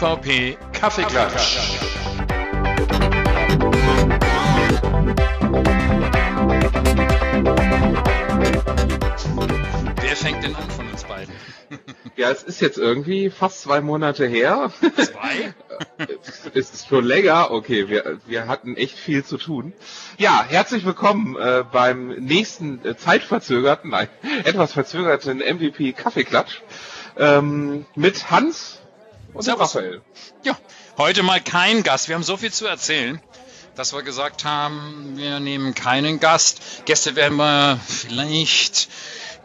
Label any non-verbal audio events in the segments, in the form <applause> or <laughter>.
MVP Kaffeeklatsch. Wer fängt denn an von uns beiden? <laughs> Ja, es ist jetzt irgendwie fast zwei Monate her. Zwei? <laughs> es ist schon länger. Okay, wir, wir hatten echt viel zu tun. Ja, herzlich willkommen äh, beim nächsten äh, zeitverzögerten, nein, <laughs> etwas verzögerten MVP Kaffeeklatsch ähm, mit Hans und Servus. Raphael. Ja, heute mal kein Gast. Wir haben so viel zu erzählen, dass wir gesagt haben, wir nehmen keinen Gast. Gäste werden wir vielleicht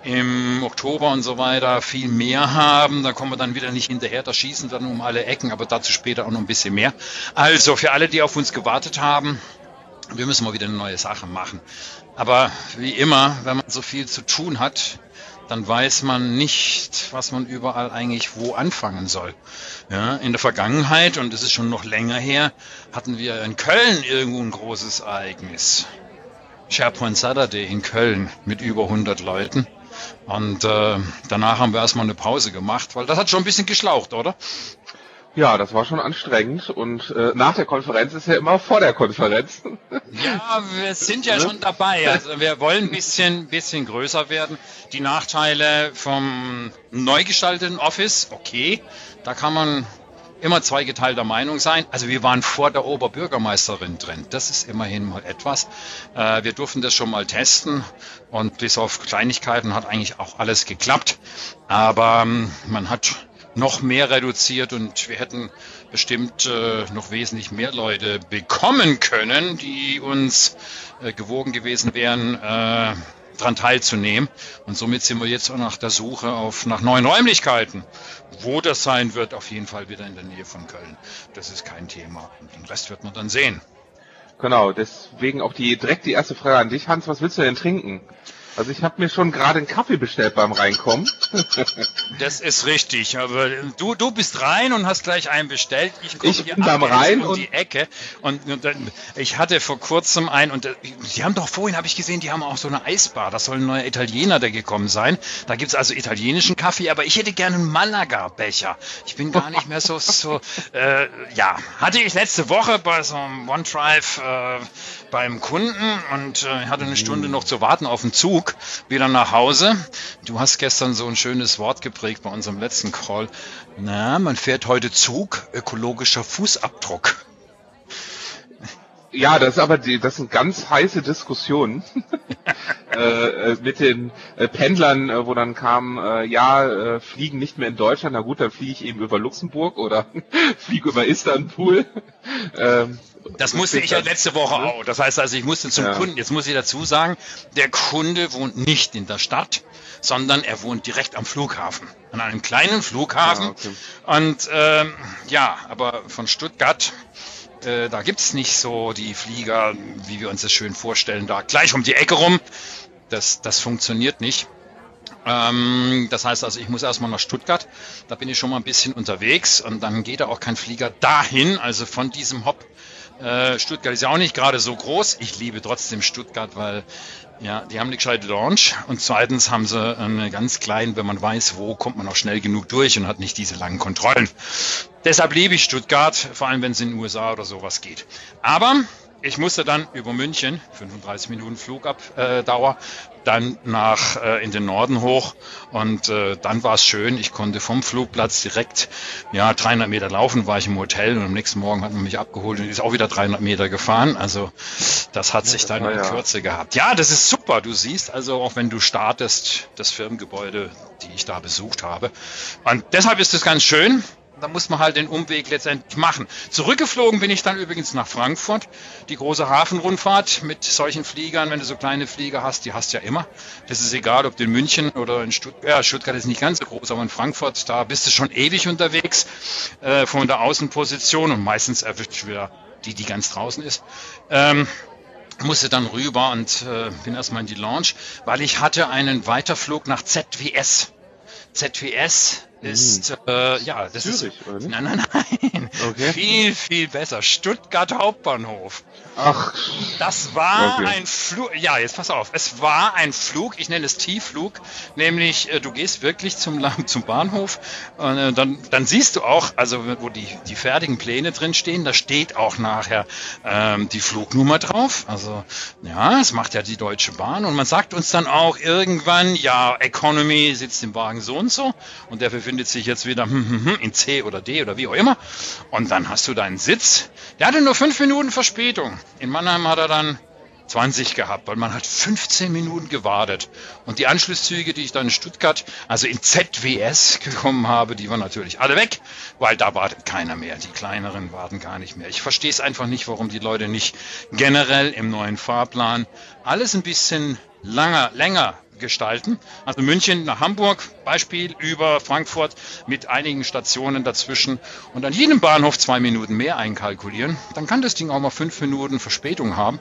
im Oktober und so weiter viel mehr haben. Da kommen wir dann wieder nicht hinterher, da schießen dann um alle Ecken, aber dazu später auch noch ein bisschen mehr. Also für alle, die auf uns gewartet haben, wir müssen mal wieder eine neue Sache machen. Aber wie immer, wenn man so viel zu tun hat, dann weiß man nicht, was man überall eigentlich wo anfangen soll. Ja, in der Vergangenheit, und es ist schon noch länger her, hatten wir in Köln irgendwo ein großes Ereignis. SharePoint Saturday in Köln mit über 100 Leuten. Und äh, danach haben wir erstmal eine Pause gemacht, weil das hat schon ein bisschen geschlaucht, oder? Ja, das war schon anstrengend und äh, nach der Konferenz ist ja immer vor der Konferenz. Ja, wir sind ja schon dabei. Also wir wollen ein bisschen, bisschen größer werden. Die Nachteile vom neu gestalteten Office, okay, da kann man immer zweigeteilter Meinung sein. Also wir waren vor der Oberbürgermeisterin drin. Das ist immerhin mal etwas. Äh, wir durften das schon mal testen und bis auf Kleinigkeiten hat eigentlich auch alles geklappt. Aber ähm, man hat noch mehr reduziert und wir hätten bestimmt äh, noch wesentlich mehr Leute bekommen können, die uns äh, gewogen gewesen wären, äh, daran teilzunehmen. Und somit sind wir jetzt auch nach der Suche auf nach neuen Räumlichkeiten. Wo das sein wird, auf jeden Fall wieder in der Nähe von Köln. Das ist kein Thema. Und den Rest wird man dann sehen. Genau, deswegen auch die direkt die erste Frage an dich, Hans, was willst du denn trinken? Also ich habe mir schon gerade einen Kaffee bestellt beim Reinkommen. Das ist richtig, aber du, du bist rein und hast gleich einen bestellt. gucke Ich bin beim Rein um und- die Ecke und, und dann, ich hatte vor kurzem einen und äh, die haben doch vorhin, habe ich gesehen, die haben auch so eine Eisbar. Das soll ein neuer Italiener, der gekommen sein. Da gibt's also italienischen Kaffee, aber ich hätte gerne einen Malaga-Becher. Ich bin gar nicht mehr so, so äh, ja, hatte ich letzte Woche bei so einem OneDrive äh, beim Kunden und äh, hatte eine Stunde noch zu warten auf den Zug, wieder nach Hause. Du hast gestern so ein schönes Wort geprägt bei unserem letzten Call. Na, man fährt heute Zug, ökologischer Fußabdruck. Ja, das ist aber die, das sind ganz heiße Diskussionen <laughs> äh, äh, mit den äh, Pendlern, äh, wo dann kam, äh, ja, äh, fliegen nicht mehr in Deutschland, na gut, dann fliege ich eben über Luxemburg oder <laughs> fliege über Istanbul. ähm, Das musste ich ja letzte Woche auch. Das heißt also, ich musste zum Ja. Kunden. Jetzt muss ich dazu sagen, der Kunde wohnt nicht in der Stadt, sondern er wohnt direkt am Flughafen. An einem kleinen Flughafen. Ah, okay. Und ähm, ja, aber von Stuttgart, äh, da gibt's nicht so die Flieger, wie wir uns das schön vorstellen, da gleich um die Ecke rum. Das, das funktioniert nicht. Ähm, das heißt also, ich muss erstmal nach Stuttgart. Da bin ich schon mal ein bisschen unterwegs und dann geht da auch kein Flieger dahin, also von diesem Hop. Äh, Stuttgart ist ja auch nicht gerade so groß. Ich liebe trotzdem Stuttgart, weil ja, die haben eine gescheite Launch und zweitens haben sie eine ganz kleinen, wenn man weiß, wo, kommt man auch schnell genug durch und hat nicht diese langen Kontrollen. Deshalb liebe ich Stuttgart, vor allem wenn es in den USA oder sowas geht. Aber ich musste dann über München, 35 Minuten Flugabdauer, Dauer, dann nach äh, in den Norden hoch und äh, dann war es schön. Ich konnte vom Flugplatz direkt ja 300 Meter laufen, war ich im Hotel und am nächsten Morgen hat man mich abgeholt und ist auch wieder 300 Meter gefahren. Also das hat sich dann in ja- Kürze gehabt. Ja, das ist super. Du siehst also auch wenn du startest das Firmengebäude, die ich da besucht habe. Und deshalb ist es ganz schön. Da muss man halt den Umweg letztendlich machen. Zurückgeflogen bin ich dann übrigens nach Frankfurt. Die große Hafenrundfahrt mit solchen Fliegern, wenn du so kleine Flieger hast, die hast du ja immer. Das ist egal, ob du in München oder in Stuttgart, ja, Stuttgart ist nicht ganz so groß, aber in Frankfurt, da bist du schon ewig unterwegs äh, von der Außenposition und meistens erwischt wieder die, die ganz draußen ist. Ähm, musste dann rüber und äh, bin erstmal in die Lounge, weil ich hatte einen Weiterflug nach ZWS. ZWS ist, äh, ja, das Zürich, ist. Nein, nein, nein. Okay. Viel, viel besser. Stuttgart Hauptbahnhof. Ach, Das war Okay. ein Flug. Ja, jetzt pass auf. Es war ein Flug, ich nenne es Tiefflug, nämlich äh, du gehst wirklich zum, <laughs> zum Bahnhof und äh, dann, dann siehst du auch, also wo die, die fertigen Pläne drin stehen, da steht auch nachher ähm, die Flugnummer drauf. Also ja, es macht ja die Deutsche Bahn und man sagt uns dann auch irgendwann, ja, Economy sitzt im Wagen so und so und der befindet sich jetzt wieder hm, hm, hm, in C oder D oder wie auch immer. Und dann hast du deinen Sitz. Der hatte nur fünf Minuten Verspätung. In Mannheim hat er dann 20 gehabt, weil man hat 15 Minuten gewartet. Und die Anschlusszüge, die ich dann in Stuttgart, also in ZWS gekommen habe, die waren natürlich alle weg, weil da wartet keiner mehr. Die kleineren warten gar nicht mehr. Ich verstehe es einfach nicht, warum die Leute nicht generell im neuen Fahrplan alles ein bisschen langer, länger gestalten. Also München nach Hamburg, Beispiel über Frankfurt mit einigen Stationen dazwischen und an jedem Bahnhof zwei Minuten mehr einkalkulieren. Dann kann das Ding auch mal fünf Minuten Verspätung haben,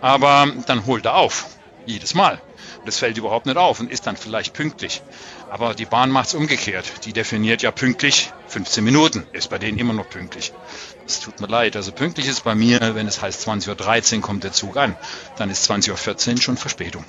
aber dann holt er auf. Jedes Mal. Das fällt überhaupt nicht auf und ist dann vielleicht pünktlich. Aber die Bahn macht es umgekehrt. Die definiert ja pünktlich 15 Minuten. Ist bei denen immer noch pünktlich. Es tut mir leid. Also pünktlich ist bei mir, wenn es heißt 20.13 Uhr kommt der Zug an. Dann ist 20.14 Uhr schon Verspätung.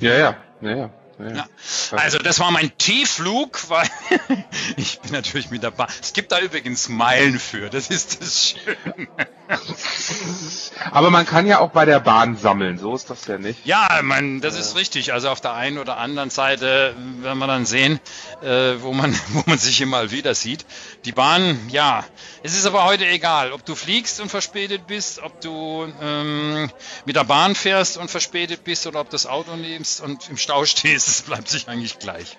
Ja, ja, ja, ja. ja. Also das war mein Tiefflug, weil <laughs> ich bin natürlich mit Bahn. Es gibt da übrigens Meilen für, das ist das Schöne. <laughs> Aber man kann ja auch bei der Bahn sammeln, so ist das ja nicht. Ja, man, das ist richtig. Also auf der einen oder anderen Seite werden wir dann sehen, äh, wo man, <laughs> wo man sich mal wieder sieht. Die Bahn, ja, es ist aber heute egal, ob du fliegst und verspätet bist, ob du ähm, mit der Bahn fährst und verspätet bist oder ob das Auto nimmst und im Stau <laughs> stehst, es bleibt sich eigentlich gleich.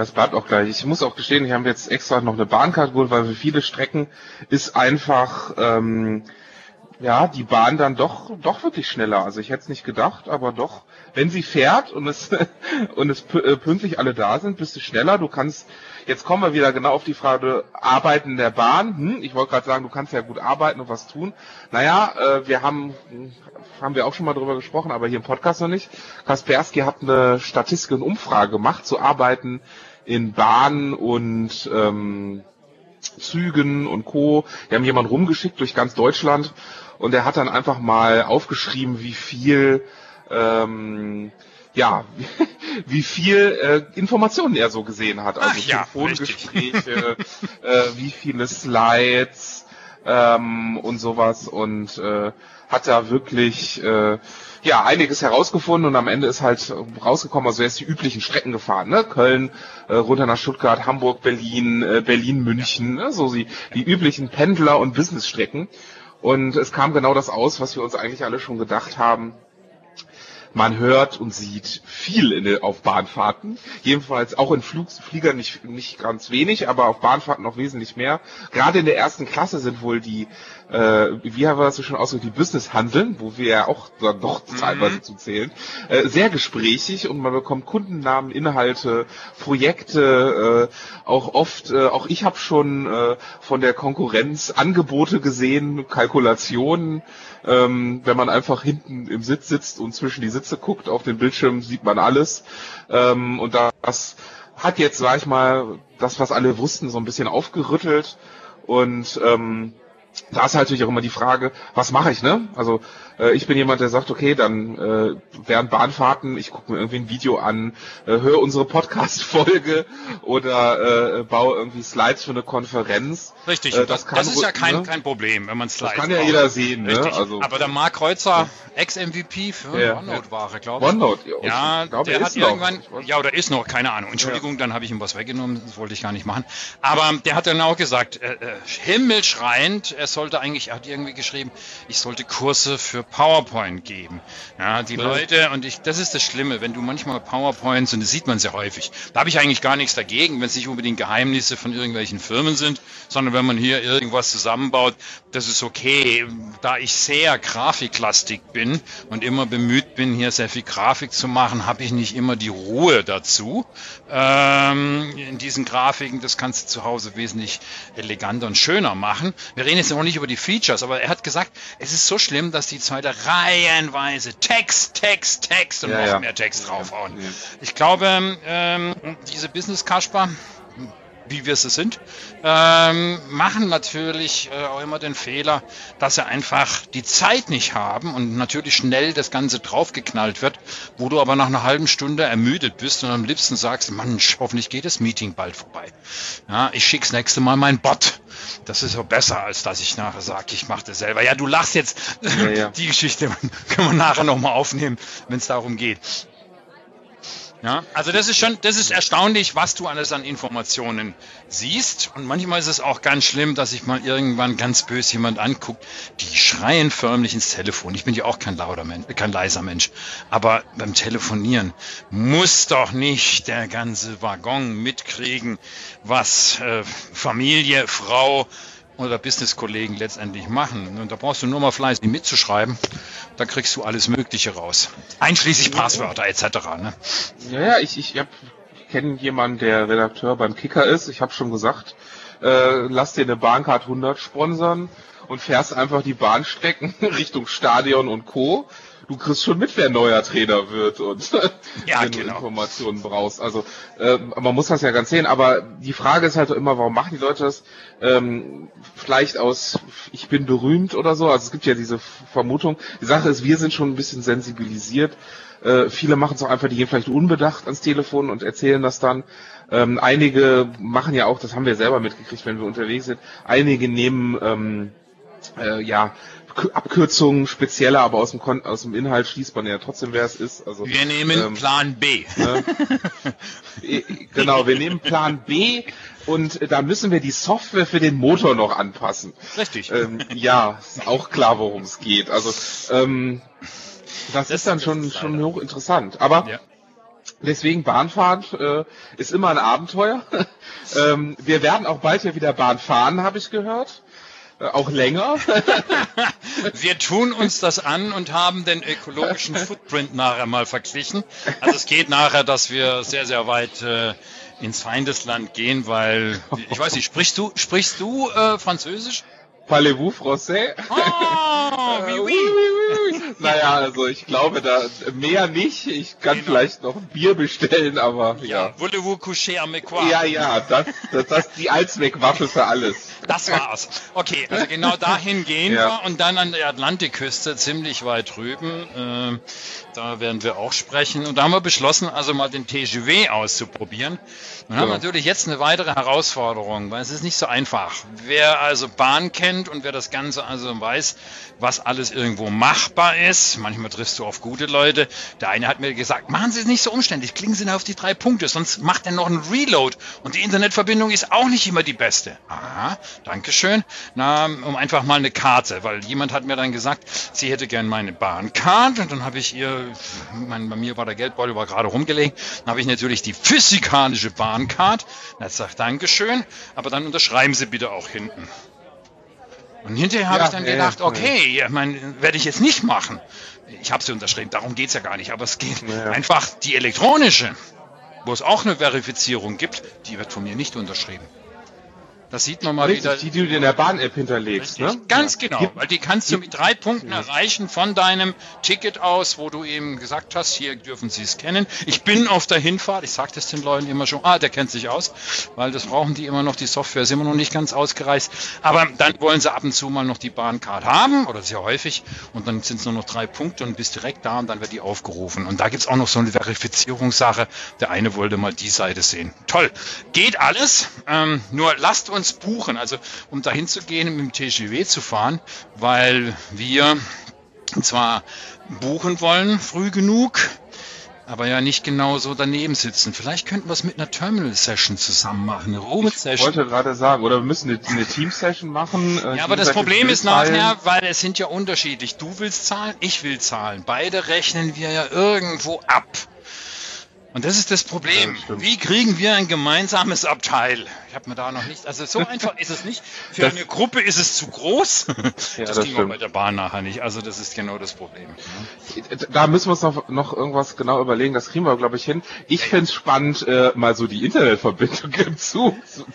Das bleibt auch gleich. Ich muss auch gestehen, ich habe jetzt extra noch eine Bahncard geholt, weil für viele Strecken ist einfach ähm, ja die Bahn dann doch doch wirklich schneller. Also ich hätte es nicht gedacht, aber doch, wenn sie fährt und es <laughs> und es äh, pünktlich alle da sind, bist du schneller. Du kannst jetzt kommen wir wieder genau auf die Frage Arbeiten der Bahn. Hm, ich wollte gerade sagen, du kannst ja gut arbeiten und was tun. Naja, äh, wir haben hm, haben wir auch schon mal drüber gesprochen, aber hier im Podcast noch nicht. Kaspersky hat eine Statistik und Umfrage gemacht zu Arbeiten in Bahnen und ähm, Zügen und Co. Wir haben jemanden rumgeschickt durch ganz Deutschland und der hat dann einfach mal aufgeschrieben, wie viel ähm, ja, <laughs> wie viel äh, Informationen er so gesehen hat. Also Ach ja, Telefongespräche, <laughs> äh, wie viele Slides ähm, und sowas und äh, hat da wirklich äh, ja einiges herausgefunden und am Ende ist halt rausgekommen, also er ist die üblichen Strecken gefahren, ne? Köln, äh, runter nach Stuttgart, Hamburg, Berlin, äh, Berlin, München, ne? so die, die üblichen Pendler- und Businessstrecken. Und es kam genau das aus, was wir uns eigentlich alle schon gedacht haben. Man hört und sieht viel in auf Bahnfahrten. Jedenfalls auch in Flug, Fliegern nicht, nicht ganz wenig, aber auf Bahnfahrten noch wesentlich mehr. Gerade in der ersten Klasse sind wohl die, äh, wie haben wir das so schon ausgedrückt, die Business-Handeln, wo wir ja auch dann doch teilweise zu zählen, äh, sehr gesprächig und man bekommt Kundennamen, Inhalte, Projekte, äh, auch oft, äh, auch ich habe schon äh, von der Konkurrenz Angebote gesehen, Kalkulationen, ähm, wenn man einfach hinten im Sitz sitzt und zwischen die Sitze guckt, auf den Bildschirm sieht man alles. Ähm, und das hat jetzt, sag ich mal, das, was alle wussten, so ein bisschen aufgerüttelt. Und ähm, da ist halt natürlich auch immer die Frage, was mache ich, ne? Also äh, ich bin jemand, der sagt, okay, dann äh, während Bahnfahrten, ich gucke mir irgendwie ein Video an, äh, höre unsere Podcast-Folge oder äh, baue irgendwie Slides für eine Konferenz. Richtig, Äh, das, das das, ist ja kein, ne? kein Problem, wenn man Slides Das kann ja jeder sehen, ne? Also Aber der Mark Kreuzer, Ex-MVP für Ja, OneNote war er, glaube ich. OneNote, ja, Ja, glaube, der er hat irgendwann, ja, oder ist noch, keine Ahnung. Entschuldigung, dann habe ich ihm was weggenommen, das wollte ich gar nicht machen. Aber der hat dann auch gesagt, äh, äh, himmelschreiend, er sollte eigentlich, er hat irgendwie geschrieben, ich sollte Kurse für PowerPoint geben. Ja, die Leute, und ich, das ist das Schlimme, wenn du manchmal PowerPoints, und das sieht man sehr häufig, da habe ich eigentlich gar nichts dagegen, wenn es nicht unbedingt Geheimnisse von irgendwelchen Firmen sind, sondern wenn man hier irgendwas zusammenbaut, das ist okay. Da ich sehr grafiklastig bin und immer bemüht bin, hier sehr viel Grafik zu machen, habe ich nicht immer die Ruhe dazu. Ähm, in diesen Grafiken, das kannst du zu Hause wesentlich eleganter und schöner machen. Wir reden jetzt noch nicht über die Features, aber er hat gesagt, es ist so schlimm, dass die zweite reihenweise Text, Text, Text und Ja, noch ja. mehr Text draufhauen. Ich glaube, ähm, diese Business Kasper, wie wir es sind, ähm, machen natürlich äh, auch immer den Fehler, dass sie einfach die Zeit nicht haben und natürlich schnell das Ganze draufgeknallt wird, wo du aber nach einer halben Stunde ermüdet bist und am liebsten sagst, Mann, hoffentlich geht das Meeting bald vorbei. Ja, ich schick's nächste Mal mein Bot. Das ist so besser, als dass ich nachher sage, ich mache das selber. Ja, du lachst jetzt. Ja, ja. <laughs> Die Geschichte können wir nachher nochmal aufnehmen, wenn es darum geht. Ja, also das ist schon, das ist erstaunlich, was du alles an Informationen siehst. Und manchmal ist es auch ganz schlimm, dass sich mal irgendwann ganz böse jemand anguckt. Die schreien förmlich ins Telefon. Ich bin ja auch kein lauter Mensch, kein leiser Mensch. Aber beim Telefonieren muss doch nicht der ganze Waggon mitkriegen, was äh, Familie, Frau oder Business-Kollegen letztendlich machen. Und da brauchst du nur mal fleißig mitzuschreiben. Da kriegst du alles Mögliche raus. Einschließlich Passwörter etc. Ne? Ja, ja, ich, ich, hab- ich kenne jemanden, der Redakteur beim Kicker ist. Ich habe schon gesagt, äh, lass dir eine Bahncard 100 sponsern und fährst einfach die Bahnstrecken <laughs> Richtung Stadion und Co. Du kriegst schon mit, wer neuer Trainer wird und Ja, <laughs> wenn du genau. Informationen brauchst. Also äh, man muss das ja ganz sehen, aber die Frage ist halt immer, warum machen die Leute das? Ähm, vielleicht aus ich bin berühmt oder so. Also es gibt ja diese Vermutung. Die Sache ist, wir sind schon ein bisschen sensibilisiert. Äh, viele machen es auch einfach, die gehen vielleicht unbedacht ans Telefon und erzählen das dann. Ähm, einige machen ja auch, das haben wir selber mitgekriegt, wenn wir unterwegs sind. Einige nehmen ähm, äh, ja Abkürzungen, spezielle, aber aus dem, Kon aus dem Inhalt schließt man ja trotzdem, wer es ist. Also Wir nehmen ähm, Plan B. Ne? Äh, genau, wir nehmen Plan B und da müssen wir die Software für den Motor noch anpassen. Richtig. Ähm, ja, ist auch klar, worum es geht. Also ähm, das, Das- ist dann das schon ist schon hochinteressant. Aber Ja. deswegen Bahnfahren äh, ist immer ein Abenteuer. <laughs> ähm, wir werden auch bald ja wieder Bahn fahren, habe ich gehört. Äh, auch länger. <laughs> Wir tun uns das an und haben den ökologischen Footprint nachher mal verglichen. Also es geht nachher, dass wir sehr, sehr weit äh, ins Feindesland gehen, weil ich weiß nicht, sprichst du, sprichst du äh, Französisch? Parlez-vous français? Oh, oui, oui. <laughs> <laughs> Naja, also ich glaube da mehr nicht. Ich kann Genau. vielleicht noch ein Bier bestellen, aber Ja, ja. voulez-vous coucher mes quoi? Ja, ja, das, das, das ist die Allzweckwaffe für alles. Das war's. Okay, also genau dahin gehen Ja. wir und dann an der Atlantikküste, ziemlich weit drüben. ähm, da werden wir auch sprechen. Und da haben wir beschlossen, also mal den TGV auszuprobieren. Und haben Ja. natürlich jetzt eine weitere Herausforderung, weil es ist nicht so einfach. Wer also Bahn kennt und wer das Ganze also weiß, was alles irgendwo machbar ist, manchmal triffst du auf gute Leute. Der eine hat mir gesagt, machen Sie es nicht so umständlich, klicken Sie nur auf die drei Punkte, sonst macht er noch einen Reload. Und die Internetverbindung ist auch nicht immer die beste. Aha, Dankeschön. Na, um einfach mal eine Karte, weil jemand hat mir dann gesagt, sie hätte gern meine Bahncard und dann habe ich ihr, mein, bei mir war der Geldbeutel war gerade rumgelegen, dann habe ich natürlich die physikalische Bahncard. Er sagt Dankeschön, aber dann unterschreiben Sie bitte auch hinten. Und hinterher habe Ja, ich dann ja, gedacht, okay, ja, mein, werde ich jetzt nicht machen. Ich habe sie unterschrieben, darum geht's ja gar nicht, aber es geht Ja. einfach die elektronische, wo es auch eine Verifizierung gibt, die wird von mir nicht unterschrieben. Das sieht man mal wieder. Richtig, die, die du in der Bahn-App hinterlegst, Richtig, ne? Ganz Ja. genau, weil die kannst du mit drei Punkten erreichen von deinem Ticket aus, wo du eben gesagt hast, hier dürfen Sie es kennen. Ich bin auf der Hinfahrt, ich sage das den Leuten immer schon, ah, der kennt sich aus, weil das brauchen die immer noch, die Software ist immer noch nicht ganz ausgereist. Aber dann wollen sie ab und zu mal noch die Bahncard haben, oder sehr häufig, und dann sind es nur noch drei Punkte und bist direkt da und dann wird die aufgerufen. Und da gibt's auch noch so eine Verifizierungssache. Der eine wollte mal die Seite sehen. Toll, geht alles, ähm, nur lasst uns buchen, also um dahin zu gehen, mit dem TGW zu fahren, weil wir zwar buchen wollen, früh genug, aber ja nicht genau so daneben sitzen. Vielleicht könnten wir es mit einer Terminal-Session zusammen machen, eine Ich Roomit-Session. wollte gerade sagen, oder wir müssen eine, eine Team-Session machen. äh, Ja, aber das Problem ist nachher, weil es sind ja unterschiedlich. Du willst zahlen, ich will zahlen. Beide rechnen wir ja irgendwo ab. Und das ist das Problem. Ja, Wie kriegen wir ein gemeinsames Abteil? Ich habe mir da noch nicht. Also so <laughs> einfach ist es nicht. Für das, eine Gruppe ist es zu groß. <laughs> Ja, das, das ging bei der Bahn nachher nicht. Also das ist genau das Problem. Da müssen wir uns noch, noch irgendwas genau überlegen. Das kriegen wir, glaube ich, hin. Ich fände es spannend, äh, mal so die Internetverbindung <laughs> zu, zu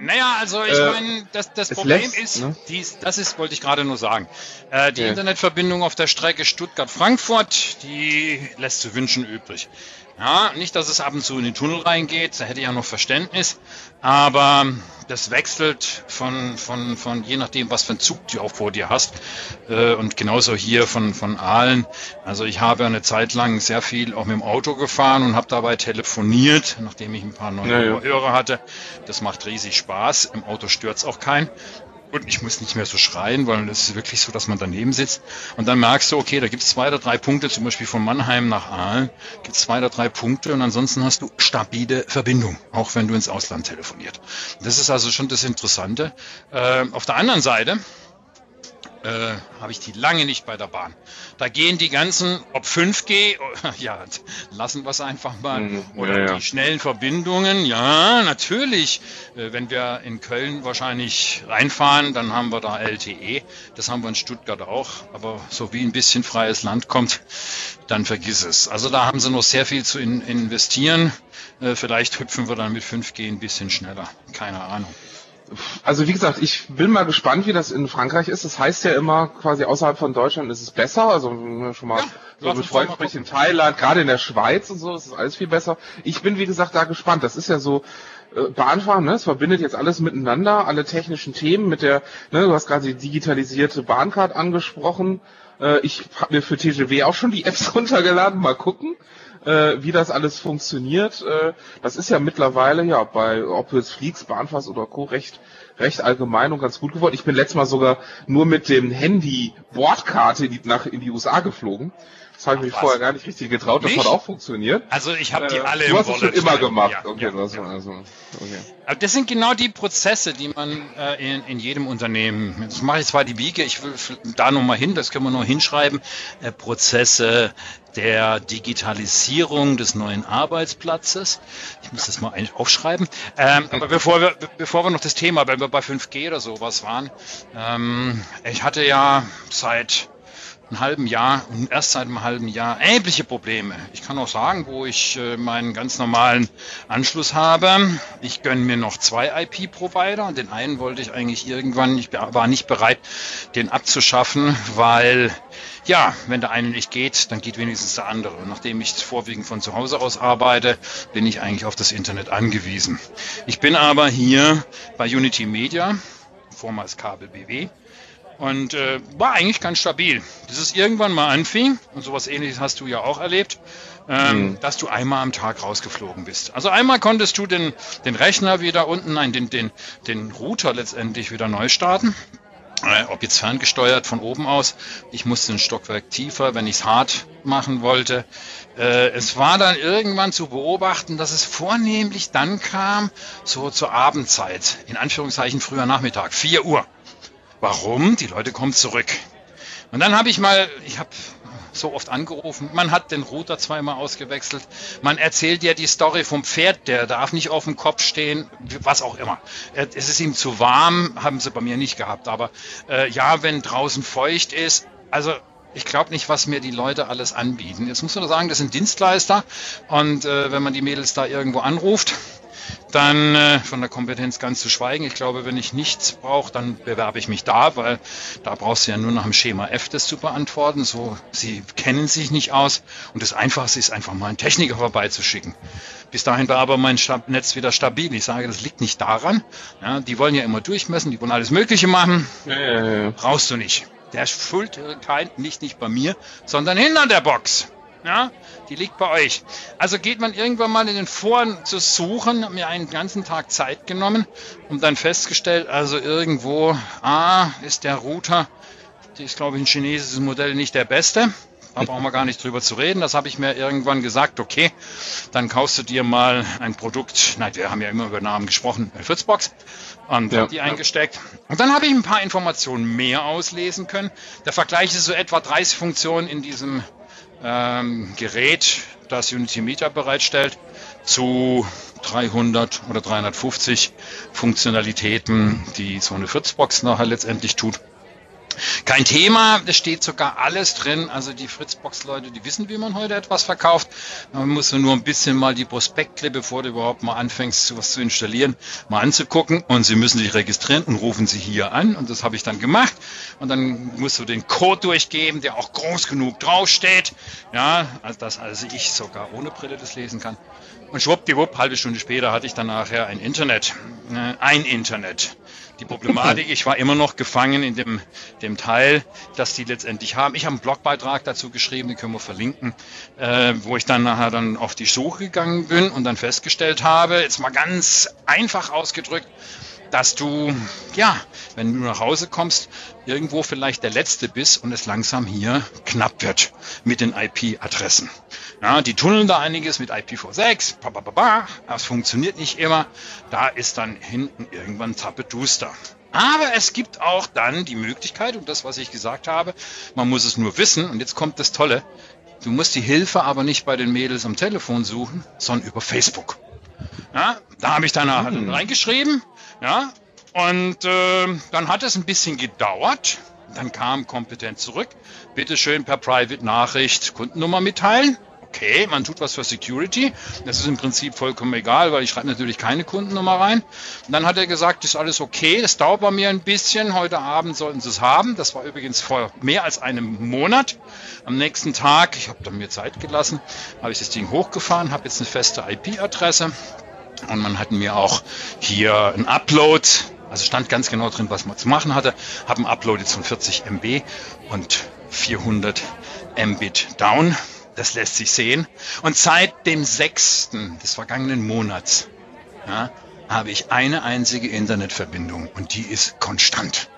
Naja, also ich äh, meine, das, das Problem lässt, ist, ne? dies, das ist, wollte ich gerade nur sagen. Äh, die ja. Internetverbindung auf der Strecke Stuttgart-Frankfurt, die lässt zu wünschen übrig. Ja, nicht, dass es ab und zu in den Tunnel reingeht, da hätte ich ja noch Verständnis, aber das wechselt von, von, von je nachdem, was für einen Zug du auch vor dir hast. Äh, und genauso hier von, von Aalen. Also ich habe eine Zeit lang sehr viel auch mit dem Auto gefahren und habe dabei telefoniert, nachdem ich ein paar neue ja, ja. Hörer hatte. Das macht riesig Spaß. Im Auto stört's auch keinen. Und ich muss nicht mehr so schreien, weil es ist wirklich so, dass man daneben sitzt. Und dann merkst du, okay, da gibt es zwei oder drei Punkte, zum Beispiel von Mannheim nach Aalen, gibt es zwei oder drei Punkte und ansonsten hast du stabile Verbindung, auch wenn du ins Ausland telefoniert. Das ist also schon das Interessante. Äh, auf der anderen Seite äh, habe ich die lange nicht bei der Bahn. Da gehen die ganzen, ob 5G, <laughs> ja, lassen wir es einfach mal, mhm, oder ja, ja. die schnellen Verbindungen, ja, natürlich. Äh, wenn wir in Köln wahrscheinlich reinfahren, dann haben wir da LTE, das haben wir in Stuttgart auch, aber so wie ein bisschen freies Land kommt, dann vergiss es. Also da haben sie noch sehr viel zu in investieren. Äh, vielleicht hüpfen wir dann mit 5G ein bisschen schneller, keine Ahnung also wie gesagt, ich bin mal gespannt, wie das in Frankreich ist. Das heißt ja immer, quasi außerhalb von Deutschland ist es besser. Also schon mal ja, so mit Freunden spricht in Thailand, gerade in der Schweiz und so, ist es alles viel besser. Ich bin wie gesagt da gespannt. Das ist ja so äh, Bahnfahren, ne? Es verbindet jetzt alles miteinander, alle technischen Themen mit der, ne, du hast gerade die digitalisierte Bahncard angesprochen. Äh, ich habe mir für TGW auch schon die Apps <laughs> runtergeladen, mal gucken äh, wie das alles funktioniert. Äh, das ist ja mittlerweile ja bei ob jetzt fliegst, Bahnfass oder Co. recht recht allgemein und ganz gut geworden. Ich bin letztes Mal sogar nur mit dem Handy Bordkarte in die, nach in die USA geflogen. Das habe ich mich vorher gar nicht richtig getraut. Das nicht? hat auch funktioniert. Also ich habe die äh, alle äh, Du hast es schon immer gemacht. Ja, okay, ja, das, ja. Also, okay. Aber das sind genau die Prozesse, die man äh, in, in jedem Unternehmen. Jetzt mache ich zwar die Wiege, ich will da nochmal hin, das können wir noch hinschreiben. Äh, Prozesse der Digitalisierung des neuen Arbeitsplatzes. Ich muss das mal aufschreiben. Ähm, aber bevor wir, bevor wir noch das Thema, wenn wir bei 5G oder sowas waren, ähm, ich hatte ja seit einem halben Jahr und erst seit einem halben Jahr erhebliche Probleme. Ich kann auch sagen, wo ich äh, meinen ganz normalen Anschluss habe. Ich gönne mir noch zwei IP-Provider. Den einen wollte ich eigentlich irgendwann, ich war nicht bereit, den abzuschaffen, weil ja, wenn der eine nicht geht, dann geht wenigstens der andere. Und nachdem ich vorwiegend von zu Hause aus arbeite, bin ich eigentlich auf das Internet angewiesen. Ich bin aber hier bei Unity Media, vormals Kabel BW, und äh, war eigentlich ganz stabil. Bis es irgendwann mal anfing, und sowas ähnliches hast du ja auch erlebt, ähm, mhm. dass du einmal am Tag rausgeflogen bist. Also einmal konntest du den, den Rechner wieder unten, nein, den, den, den Router letztendlich wieder neu starten. Äh, ob jetzt ferngesteuert von oben aus. Ich musste ein Stockwerk tiefer, wenn ich es hart machen wollte. Äh, es war dann irgendwann zu beobachten, dass es vornehmlich dann kam, so zur Abendzeit, in Anführungszeichen früher Nachmittag, 4 Uhr. Warum? Die Leute kommen zurück. Und dann habe ich mal, ich habe so oft angerufen, man hat den Router zweimal ausgewechselt, man erzählt ja die Story vom Pferd, der darf nicht auf dem Kopf stehen, was auch immer. Es ist ihm zu warm, haben sie bei mir nicht gehabt, aber äh, ja, wenn draußen feucht ist, also ich glaube nicht, was mir die Leute alles anbieten. Jetzt muss man sagen, das sind Dienstleister und äh, wenn man die Mädels da irgendwo anruft, dann äh, von der Kompetenz ganz zu schweigen. Ich glaube, wenn ich nichts brauche, dann bewerbe ich mich da, weil da brauchst du ja nur nach dem Schema F das zu beantworten. So, sie kennen sich nicht aus und das Einfachste ist einfach mal einen Techniker vorbeizuschicken. Bis dahin war aber mein Stab Netz wieder stabil. Ich sage, das liegt nicht daran. Ja, die wollen ja immer durchmessen, die wollen alles Mögliche machen. Ja, ja, ja. Brauchst du nicht. Der Schuld kein, nicht, nicht bei mir, sondern hinter der Box. Ja, die liegt bei euch. Also geht man irgendwann mal in den Foren zu suchen, hat mir einen ganzen Tag Zeit genommen und dann festgestellt, also irgendwo, ah, ist der Router, die ist glaube ich ein chinesisches Modell nicht der beste. Da brauchen wir gar nicht drüber zu reden. Das habe ich mir irgendwann gesagt, okay, dann kaufst du dir mal ein Produkt, nein, wir haben ja immer über Namen gesprochen, eine Fritzbox und ja, die eingesteckt. Und dann habe ich ein paar Informationen mehr auslesen können. Der Vergleich ist so etwa 30 Funktionen in diesem ähm, Gerät, das Unity Meter bereitstellt, zu 300 oder 350 Funktionalitäten, die so eine Fritzbox nachher letztendlich tut. Kein Thema, es steht sogar alles drin. Also die Fritzbox-Leute, die wissen, wie man heute etwas verkauft. Man muss nur ein bisschen mal die Prospekte, bevor du überhaupt mal anfängst, was zu installieren, mal anzugucken. Und sie müssen sich registrieren und rufen sie hier an. Und das habe ich dann gemacht. Und dann musst du den Code durchgeben, der auch groß genug draufsteht. Ja, also dass also ich sogar ohne Brille das lesen kann. Und schwuppdiwupp, halbe Stunde später hatte ich dann nachher ein Internet. Äh, ein Internet. Die Problematik, ich war immer noch gefangen in dem, dem Teil, dass die letztendlich haben. Ich habe einen Blogbeitrag dazu geschrieben, den können wir verlinken, äh, wo ich dann nachher dann auf die Suche gegangen bin und dann festgestellt habe, jetzt mal ganz einfach ausgedrückt, dass du, ja, wenn du nach Hause kommst, irgendwo vielleicht der Letzte bist und es langsam hier knapp wird mit den IP-Adressen. Ja, die tunneln da einiges mit IPv6, es funktioniert nicht immer. Da ist dann hinten irgendwann Zappeduster. Aber es gibt auch dann die Möglichkeit, und das, was ich gesagt habe, man muss es nur wissen, und jetzt kommt das Tolle, du musst die Hilfe aber nicht bei den Mädels am Telefon suchen, sondern über Facebook. Ja, da habe ich danach hm. reingeschrieben, ja, und äh, dann hat es ein bisschen gedauert. Dann kam kompetent zurück. Bitte schön per Private Nachricht Kundennummer mitteilen. Okay, man tut was für Security. Das ist im Prinzip vollkommen egal, weil ich schreibe natürlich keine Kundennummer rein. Und dann hat er gesagt, ist alles okay. Das dauert bei mir ein bisschen. Heute Abend sollten Sie es haben. Das war übrigens vor mehr als einem Monat. Am nächsten Tag, ich habe da mir Zeit gelassen, habe ich das Ding hochgefahren, habe jetzt eine feste IP-Adresse. Und man hat mir auch hier ein Upload, also stand ganz genau drin, was man zu machen hatte, habe ein Upload jetzt von 40 MB und 400 Mbit down. Das lässt sich sehen. Und seit dem 6. des vergangenen Monats ja, habe ich eine einzige Internetverbindung und die ist konstant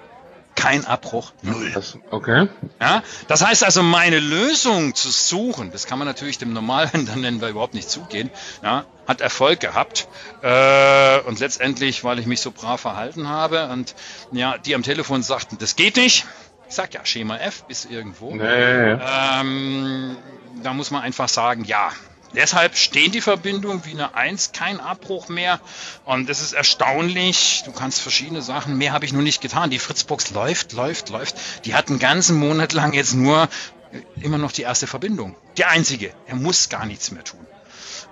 kein Abbruch, null. Okay. Ja, das heißt also, meine Lösung zu suchen, das kann man natürlich dem <laughs> nennen, weil überhaupt nicht zugehen, ja, hat Erfolg gehabt. Äh, und letztendlich, weil ich mich so brav verhalten habe und ja, die am Telefon sagten, das geht nicht. Ich sag ja, Schema F bis irgendwo. Nee. Ähm, da muss man einfach sagen, ja, Deshalb stehen die Verbindungen wie eine Eins, kein Abbruch mehr. Und das ist erstaunlich. Du kannst verschiedene Sachen, mehr habe ich nur nicht getan. Die Fritzbox läuft, läuft, läuft. Die hat einen ganzen Monat lang jetzt nur immer noch die erste Verbindung. Die einzige. Er muss gar nichts mehr tun.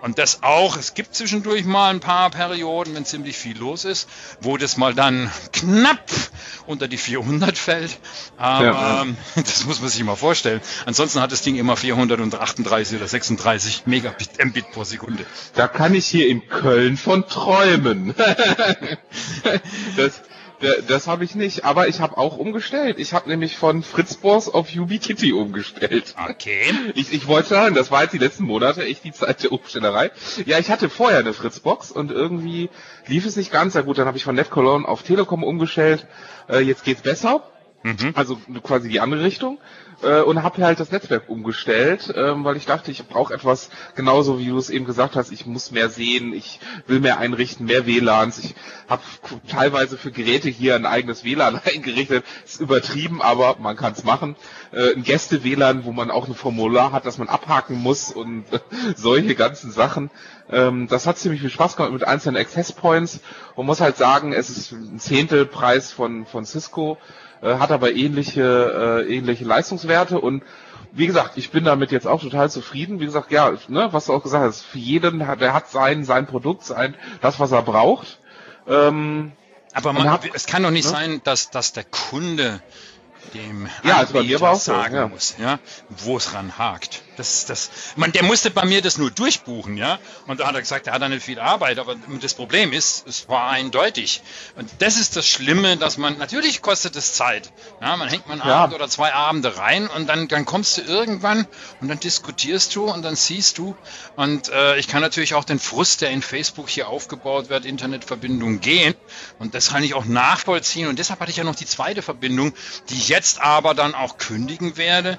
Und das auch, es gibt zwischendurch mal ein paar Perioden, wenn ziemlich viel los ist, wo das mal dann knapp unter die 400 fällt. Aber ja, <laughs> das muss man sich mal vorstellen. Ansonsten hat das Ding immer 438 oder 36 Megabit Mbit pro Sekunde. Da kann ich hier in Köln von träumen. <laughs> das, das habe ich nicht, aber ich habe auch umgestellt. Ich habe nämlich von Fritzbox auf Ubiquiti umgestellt. Okay. Ich, ich wollte sagen, das war jetzt die letzten Monate echt die Zeit der Umstellerei. Ja, ich hatte vorher eine Fritzbox und irgendwie lief es nicht ganz. Ja gut, dann habe ich von NetCologne auf Telekom umgestellt. Äh, jetzt geht's besser. Mhm. Also quasi die andere Richtung äh, und habe halt das Netzwerk umgestellt, ähm, weil ich dachte, ich brauche etwas genauso wie du es eben gesagt hast, ich muss mehr sehen, ich will mehr einrichten, mehr WLANs, ich habe teilweise für Geräte hier ein eigenes WLAN <laughs> eingerichtet, ist übertrieben, aber man kann es machen. Äh, ein Gäste-WLAN, wo man auch ein Formular hat, das man abhaken muss und äh, <laughs> solche ganzen Sachen. Ähm, das hat ziemlich viel Spaß gemacht mit einzelnen Access Points und muss halt sagen, es ist ein Zehntelpreis von, von Cisco hat aber ähnliche, äh, ähnliche Leistungswerte und wie gesagt, ich bin damit jetzt auch total zufrieden. Wie gesagt, ja, ne, was du auch gesagt hast, für jeden, der hat sein, sein Produkt, sein, das, was er braucht. Ähm, aber man, hat, es kann doch nicht ne? sein, dass, dass der Kunde dem ja, also bei mir war auch sagen so, ja. muss, ja, wo es ran hakt. Das, das, man, der musste bei mir das nur durchbuchen, ja. Und da hat er gesagt, er hat da nicht viel Arbeit, aber das Problem ist, es war eindeutig. Und das ist das Schlimme, dass man, natürlich kostet es Zeit. Ja, man hängt mal einen ja. Abend oder zwei Abende rein und dann, dann kommst du irgendwann und dann diskutierst du und dann siehst du. Und äh, ich kann natürlich auch den Frust, der in Facebook hier aufgebaut wird, Internetverbindung gehen. Und das kann ich auch nachvollziehen. Und deshalb hatte ich ja noch die zweite Verbindung, die ich jetzt aber dann auch kündigen werde,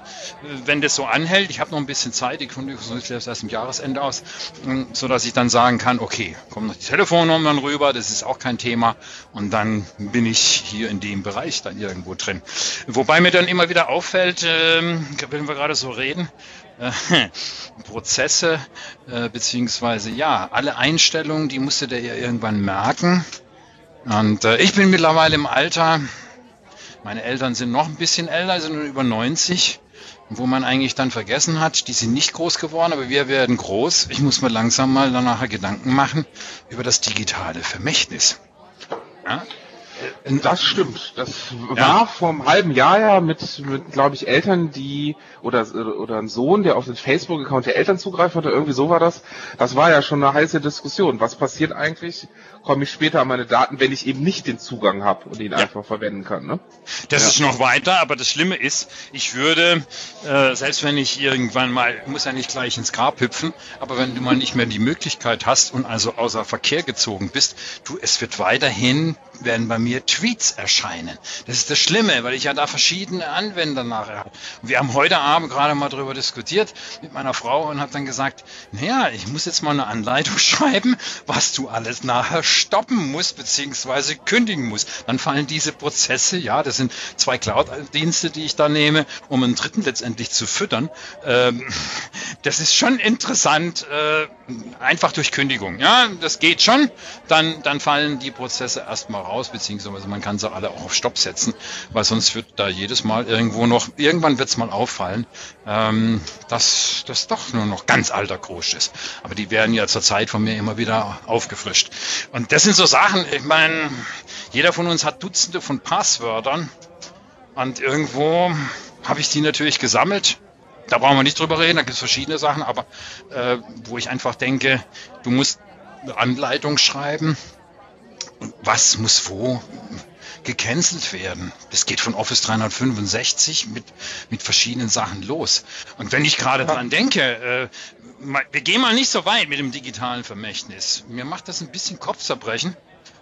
wenn das so anhält. Ich habe noch ein bisschen Zeit, die Kündigung ist erst im Jahresende aus, ähm, so dass ich dann sagen kann, okay, kommen noch die Telefonnummern rüber, das ist auch kein Thema und dann bin ich hier in dem Bereich dann irgendwo drin. Wobei mir dann immer wieder auffällt, ähm, wenn wir gerade so reden, äh, <laughs> Prozesse, äh, beziehungsweise ja, alle Einstellungen, die musste der ja irgendwann merken. Und äh, ich bin mittlerweile im Alter, meine Eltern sind noch ein bisschen älter, sind über 90, wo man eigentlich dann vergessen hat, die sind nicht groß geworden, aber wir werden groß. Ich muss mir langsam mal danach Gedanken machen über das digitale Vermächtnis. Ja? Das stimmt. Das war vor einem halben Jahr ja mit, mit glaube ich, Eltern, die oder oder ein Sohn, der auf den Facebook-Account der Eltern zugreifen hatte, irgendwie so war das. Das war ja schon eine heiße Diskussion. Was passiert eigentlich, komme ich später an meine Daten, wenn ich eben nicht den Zugang habe und ihn ja. einfach verwenden kann. Ne? Das ja. ist noch weiter, aber das Schlimme ist, ich würde, äh, selbst wenn ich irgendwann mal, muss ja nicht gleich ins Grab hüpfen, aber wenn du mal nicht mehr die Möglichkeit hast und also außer Verkehr gezogen bist, du, es wird weiterhin, werden bei mir Tweets erscheinen. Das ist das Schlimme, weil ich ja da verschiedene Anwender nachher habe. Wir haben heute Abend gerade mal darüber diskutiert mit meiner Frau und habe dann gesagt, naja, ich muss jetzt mal eine Anleitung <laughs> schreiben, was du alles nachher stoppen muss beziehungsweise kündigen muss. Dann fallen diese Prozesse, ja, das sind zwei Cloud-Dienste, die ich da nehme, um einen dritten letztendlich zu füttern. Ähm, das ist schon interessant, äh, einfach durch Kündigung. Ja, das geht schon. Dann, dann fallen die Prozesse erstmal raus, beziehungsweise man kann sie alle auch auf Stopp setzen, weil sonst wird da jedes Mal irgendwo noch, irgendwann wird es mal auffallen, ähm, dass das doch nur noch ganz alter Groß ist. Aber die werden ja zur Zeit von mir immer wieder aufgefrischt. Und und das sind so Sachen, ich meine, jeder von uns hat Dutzende von Passwörtern und irgendwo habe ich die natürlich gesammelt. Da brauchen wir nicht drüber reden, da gibt es verschiedene Sachen, aber äh, wo ich einfach denke, du musst eine Anleitung schreiben, was muss wo gecancelt werden. Das geht von Office 365 mit, mit verschiedenen Sachen los. Und wenn ich gerade dran denke, äh, wir gehen mal nicht so weit mit dem digitalen Vermächtnis. Mir macht das ein bisschen Kopfzerbrechen,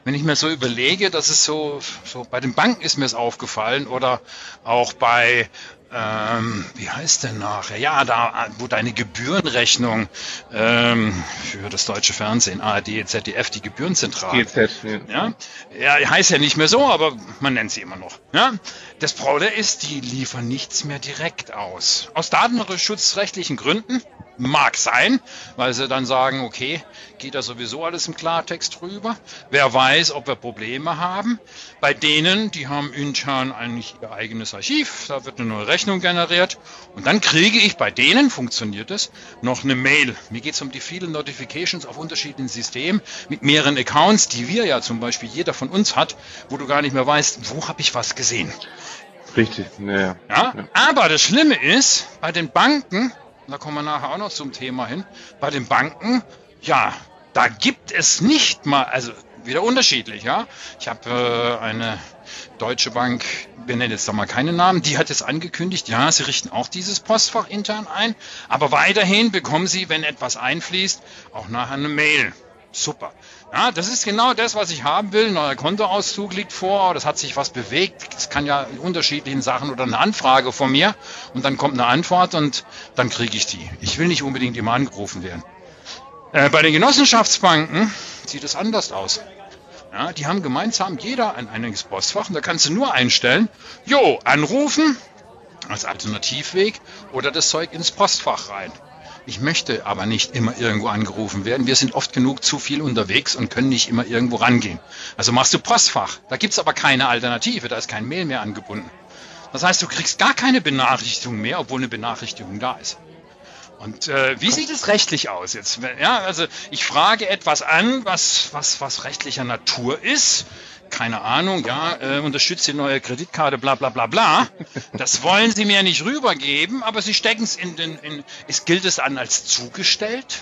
wenn ich mir so überlege, dass es so, so bei den Banken ist mir es aufgefallen oder auch bei ähm, wie heißt denn nachher? Ja, da, wo deine Gebührenrechnung ähm, für das deutsche Fernsehen, ARD, ZDF, die Gebührenzentrale. GZ, ja. ja. Ja, heißt ja nicht mehr so, aber man nennt sie immer noch. Ja. Das Problem ist, die liefern nichts mehr direkt aus. Aus datenschutzrechtlichen Gründen Mag sein, weil sie dann sagen, okay, geht da sowieso alles im Klartext rüber. Wer weiß, ob wir Probleme haben. Bei denen, die haben intern eigentlich ihr eigenes Archiv, da wird eine neue Rechnung generiert und dann kriege ich bei denen, funktioniert es, noch eine Mail. Mir geht es um die vielen Notifications auf unterschiedlichen Systemen mit mehreren Accounts, die wir ja zum Beispiel jeder von uns hat, wo du gar nicht mehr weißt, wo habe ich was gesehen. Richtig, naja. Ja, aber das Schlimme ist, bei den Banken da kommen wir nachher auch noch zum Thema hin, bei den Banken, ja, da gibt es nicht mal, also wieder unterschiedlich, ja. Ich habe äh, eine Deutsche Bank, wir nennen jetzt da mal keine Namen, die hat jetzt angekündigt, ja, sie richten auch dieses Postfach intern ein, aber weiterhin bekommen sie, wenn etwas einfließt, auch nachher eine Mail. Super. Ja, das ist genau das, was ich haben will. Neuer Kontoauszug liegt vor, das hat sich was bewegt. Es kann ja in unterschiedlichen Sachen oder eine Anfrage von mir und dann kommt eine Antwort und dann kriege ich die. Ich will nicht unbedingt immer angerufen werden. Äh, bei den Genossenschaftsbanken sieht es anders aus. Ja, die haben gemeinsam jeder ein einiges Postfach und da kannst du nur einstellen, jo, anrufen als Alternativweg oder das Zeug ins Postfach rein. Ich möchte aber nicht immer irgendwo angerufen werden. Wir sind oft genug zu viel unterwegs und können nicht immer irgendwo rangehen. Also machst du Postfach. Da gibt's aber keine Alternative. Da ist kein Mail mehr angebunden. Das heißt, du kriegst gar keine Benachrichtigung mehr, obwohl eine Benachrichtigung da ist. Und äh, wie sieht es rechtlich aus jetzt? Ja, also ich frage etwas an, was, was, was rechtlicher Natur ist keine Ahnung, ja, äh, unterstützt die neue Kreditkarte, bla bla bla bla. Das wollen sie mir nicht rübergeben, aber sie stecken es in den, in, es gilt es an als zugestellt.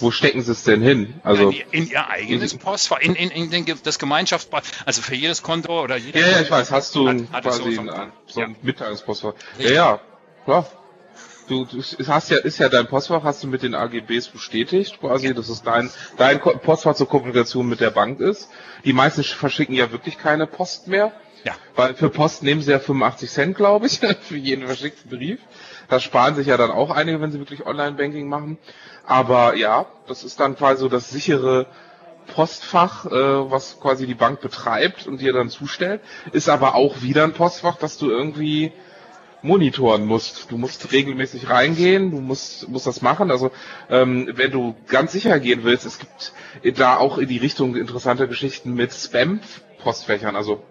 Wo stecken sie es denn hin? Also in, in ihr eigenes Postfach, in, in, in den, das Gemeinschaftsbad, also für jedes Konto oder jeder. Ja, ja, ich weiß, hast du hat quasi so, ein, so ein ja. Mitteilungspostfach. Ja, ja, klar. Du, du hast ja, ist ja dein Postfach, hast du mit den AGBs bestätigt, quasi, ja. dass es dein, dein Postfach zur Kommunikation mit der Bank ist. Die meisten verschicken ja wirklich keine Post mehr. Ja. Weil für Post nehmen sie ja 85 Cent, glaube ich, <laughs> für jeden verschickten Brief. Das sparen sich ja dann auch einige, wenn sie wirklich Online-Banking machen. Aber ja, das ist dann quasi so das sichere Postfach, äh, was quasi die Bank betreibt und dir dann zustellt. Ist aber auch wieder ein Postfach, das du irgendwie monitoren musst. Du musst regelmäßig reingehen, du musst, musst das machen. Also ähm, wenn du ganz sicher gehen willst, es gibt da auch in die Richtung interessante Geschichten mit Spam-Postfächern. Also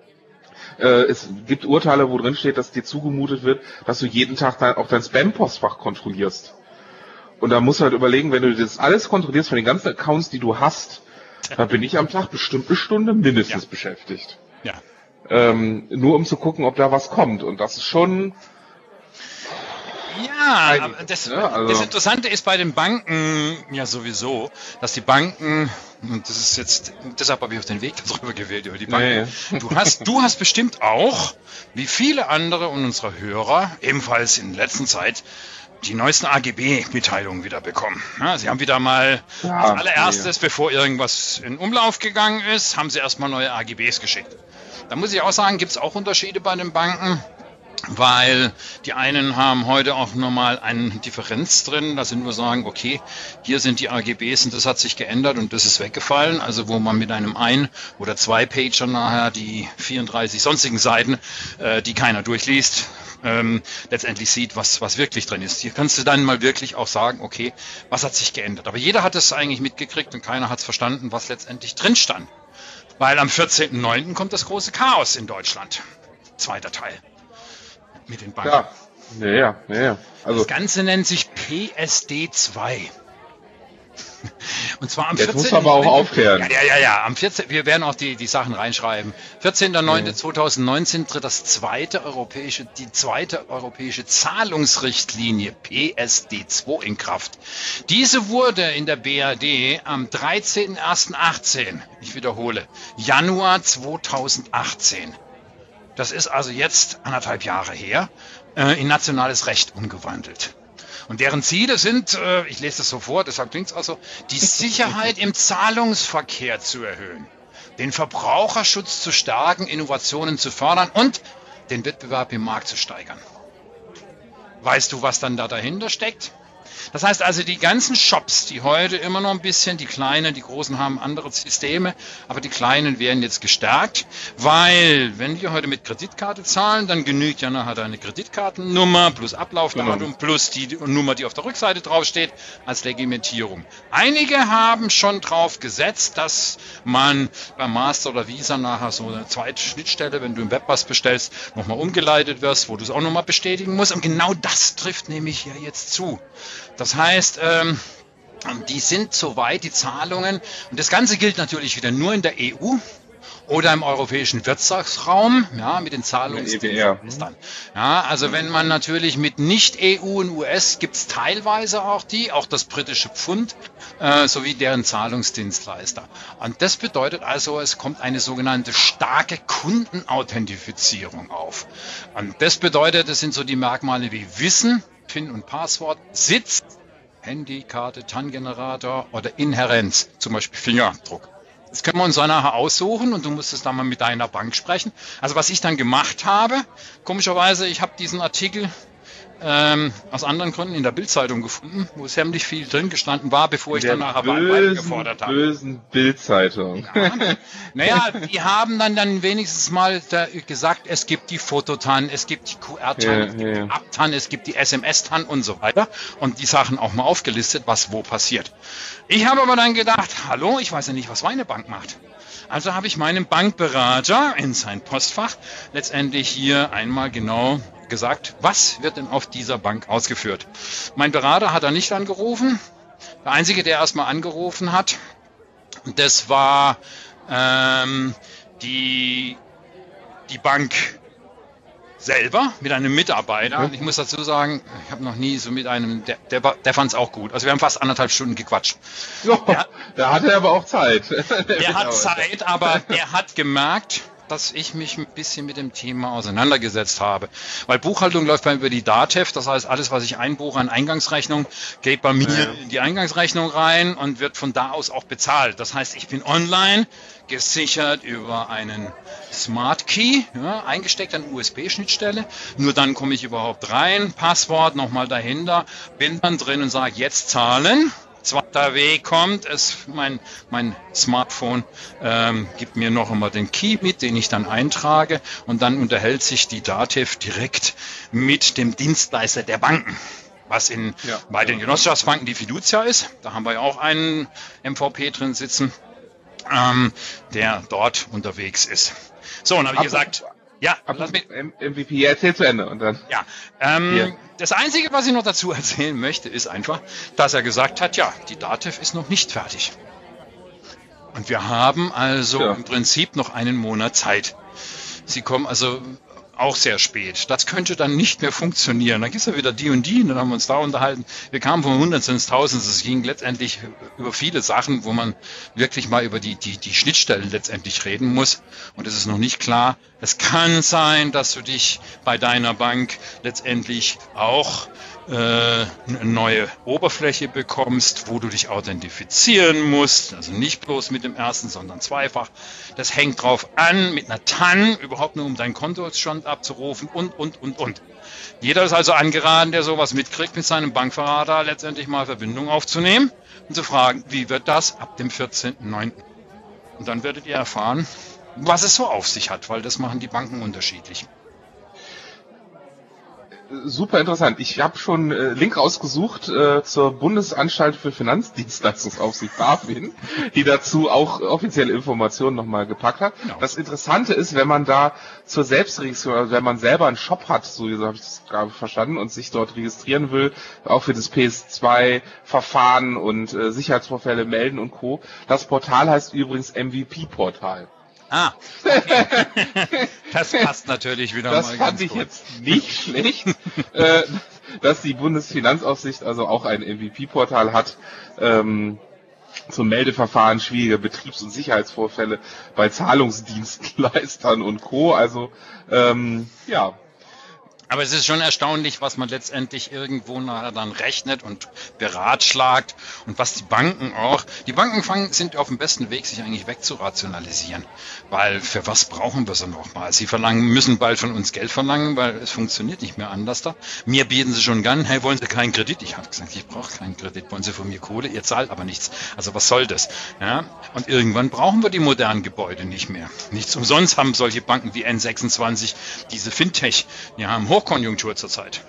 äh, es gibt Urteile, wo drin steht, dass dir zugemutet wird, dass du jeden Tag dein, auch dein Spam-Postfach kontrollierst. Und da musst du halt überlegen, wenn du das alles kontrollierst von den ganzen Accounts, die du hast, dann bin ich am Tag bestimmt eine Stunde mindestens ja. beschäftigt. Ja. Ähm, nur um zu gucken, ob da was kommt. Und das ist schon ja, das, ja, also. das Interessante ist bei den Banken ja sowieso, dass die Banken, und das ist jetzt, deshalb habe ich auf den Weg darüber gewählt, über die Banken. Nee. Du hast, du hast bestimmt auch, wie viele andere unserer Hörer, ebenfalls in letzter Zeit, die neuesten AGB-Mitteilungen wieder bekommen. Ja, sie haben wieder mal ja, als allererstes, nee. bevor irgendwas in Umlauf gegangen ist, haben sie erstmal neue AGBs geschickt. Da muss ich auch sagen, gibt es auch Unterschiede bei den Banken weil die einen haben heute auch nochmal eine Differenz drin, dass sie nur sagen, okay, hier sind die AGBs und das hat sich geändert und das ist weggefallen. Also wo man mit einem ein- oder zwei Pager nachher die 34 sonstigen Seiten, äh, die keiner durchliest, ähm, letztendlich sieht, was, was wirklich drin ist. Hier kannst du dann mal wirklich auch sagen, okay, was hat sich geändert. Aber jeder hat es eigentlich mitgekriegt und keiner hat es verstanden, was letztendlich drin stand. Weil am 14.09. kommt das große Chaos in Deutschland. Zweiter Teil mit den Banken. Ja, ja, ja. ja. Also, das Ganze nennt sich PSD2. Und zwar am 14. Jetzt muss aber auch aufklären. Ja, ja, ja, ja. Am 14. Wir werden auch die, die Sachen reinschreiben. 14.09.2019 tritt das zweite europäische, die zweite europäische Zahlungsrichtlinie PSD2 in Kraft. Diese wurde in der BRD am 13.01.18, ich wiederhole, Januar 2018 das ist also jetzt anderthalb Jahre her, äh, in nationales Recht umgewandelt. Und deren Ziele sind, äh, ich lese das so vor, deshalb klingt es auch so, die <laughs> Sicherheit im Zahlungsverkehr zu erhöhen, den Verbraucherschutz zu stärken, Innovationen zu fördern und den Wettbewerb im Markt zu steigern. Weißt du, was dann da dahinter steckt? Das heißt also, die ganzen Shops, die heute immer noch ein bisschen, die kleinen, die großen haben andere Systeme, aber die kleinen werden jetzt gestärkt, weil wenn wir heute mit Kreditkarte zahlen, dann genügt ja nachher deine Kreditkartennummer plus Ablaufdatum genau. plus die Nummer, die auf der Rückseite draufsteht, als Legimentierung. Einige haben schon drauf gesetzt, dass man beim Master oder Visa nachher so eine zweite Schnittstelle, wenn du im Web was bestellst, nochmal umgeleitet wirst, wo du es auch nochmal bestätigen musst. Und genau das trifft nämlich ja jetzt zu. Das heißt, ähm, die sind soweit, die Zahlungen. Und das Ganze gilt natürlich wieder nur in der EU oder im europäischen Wirtschaftsraum, ja, mit den Zahlungsdiensten. Ja, also wenn man natürlich mit Nicht-EU und US gibt es teilweise auch die, auch das britische Pfund, äh, sowie deren Zahlungsdienstleister. Und das bedeutet also, es kommt eine sogenannte starke Kundenauthentifizierung auf. Und das bedeutet, das sind so die Merkmale wie Wissen, PIN und Passwort, Sitz, Handy, Karte, TAN-Generator oder Inherenz, zum Beispiel Fingerabdruck. Das können wir uns dann nachher aussuchen und du musst es dann mal mit deiner Bank sprechen. Also was ich dann gemacht habe, komischerweise, ich habe diesen Artikel ähm, aus anderen Gründen in der Bildzeitung gefunden, wo ziemlich viel drin gestanden war, bevor ich der dann nachher bösen, gefordert habe. bösen Bildzeitung. Ja, naja, die haben dann, dann wenigstens mal gesagt, es gibt die Fototan, es gibt die QR-Tan, ja, es gibt ja. die Abtan, es gibt die SMS-Tan und so weiter und die Sachen auch mal aufgelistet, was wo passiert. Ich habe aber dann gedacht, hallo, ich weiß ja nicht, was meine Bank macht. Also habe ich meinem Bankberater in sein Postfach letztendlich hier einmal genau gesagt, was wird denn auf dieser Bank ausgeführt. Mein Berater hat da nicht angerufen. Der Einzige, der erstmal angerufen hat, das war ähm, die, die Bank selber mit einem Mitarbeiter. Und ich muss dazu sagen, ich habe noch nie so mit einem, der, der, der fand es auch gut. Also wir haben fast anderthalb Stunden gequatscht. Der, da hat er aber auch Zeit. Der, <laughs> der hat Zeit, aber der hat gemerkt, dass ich mich ein bisschen mit dem Thema auseinandergesetzt habe. Weil Buchhaltung läuft bei mir über die DATEV, das heißt, alles, was ich einbuche an Eingangsrechnung, geht bei mir ja. in die Eingangsrechnung rein und wird von da aus auch bezahlt. Das heißt, ich bin online, gesichert über einen Smart Key, ja, eingesteckt an USB-Schnittstelle. Nur dann komme ich überhaupt rein, Passwort nochmal dahinter, bin dann drin und sage jetzt zahlen. Zweiter Weg kommt, es, mein, mein Smartphone ähm, gibt mir noch einmal den Key mit, den ich dann eintrage und dann unterhält sich die DATEV direkt mit dem Dienstleister der Banken was in, ja, bei den Genossenschaftsbanken die Fiducia ist. Da haben wir ja auch einen MVP drin sitzen, ähm, der dort unterwegs ist. So, und habe ich gesagt, ja, lass mich. MVP, erzähl zu Ende und dann. Ja, ähm, das Einzige, was ich noch dazu <laughs> erzählen möchte, ist einfach, dass er gesagt hat, ja, die DATEV ist noch nicht fertig. Und wir haben also ja. im Prinzip noch einen Monat Zeit. Sie kommen also auch sehr spät. Das könnte dann nicht mehr funktionieren. Dann gibt es ja wieder die und die, und dann haben wir uns da unterhalten. Wir kamen von 100 ins 1000. Es ging letztendlich über viele Sachen, wo man wirklich mal über die, die, die Schnittstellen letztendlich reden muss. Und es ist noch nicht klar. Es kann sein, dass du dich bei deiner Bank letztendlich auch eine neue Oberfläche bekommst, wo du dich authentifizieren musst. Also nicht bloß mit dem ersten, sondern zweifach. Das hängt drauf an, mit einer TAN überhaupt nur um deinen Kontostand abzurufen und, und, und, und. Jeder ist also angeraten, der sowas mitkriegt, mit seinem Bankverrater letztendlich mal Verbindung aufzunehmen und zu fragen, wie wird das ab dem 14.09. Und dann werdet ihr erfahren, was es so auf sich hat, weil das machen die Banken unterschiedlich super interessant. Ich habe schon äh, Link rausgesucht äh, zur Bundesanstalt für Finanzdienstleistungsaufsicht BaFin, die dazu auch offizielle Informationen nochmal gepackt hat. Genau. Das Interessante ist, wenn man da zur Selbstregistrierung, also wenn man selber einen Shop hat, so habe ich das gerade verstanden, und sich dort registrieren will, auch für das PS2-Verfahren und äh, Sicherheitsvorfälle melden und Co. Das Portal heißt übrigens MVP-Portal. Ah, okay. <laughs> das passt natürlich wieder das mal. Das fand ich gut. jetzt nicht schlecht, äh, dass die Bundesfinanzaufsicht also auch ein MVP-Portal hat. Ähm, zum Meldeverfahren schwieriger Betriebs- und Sicherheitsvorfälle bei Zahlungsdienstleistern und Co. Also ähm, ja, aber es ist schon erstaunlich, was man letztendlich irgendwo nachher dann rechnet und beratschlagt und was die Banken auch. Die Banken fangen, sind auf dem besten Weg, sich eigentlich wegzurationalisieren. Weil für was brauchen wir sie nochmal? Sie verlangen, müssen bald von uns Geld verlangen, weil es funktioniert nicht mehr anders da. Mir bieten sie schon gern, hey, wollen Sie keinen Kredit? Ich habe gesagt, ich brauche keinen Kredit. Wollen Sie von mir Kohle? Ihr zahlt aber nichts. Also was soll das? Ja? Und irgendwann brauchen wir die modernen Gebäude nicht mehr. Nichts umsonst haben solche Banken wie N26 diese Fintech, die haben hoch Hochkonjunktur zurzeit.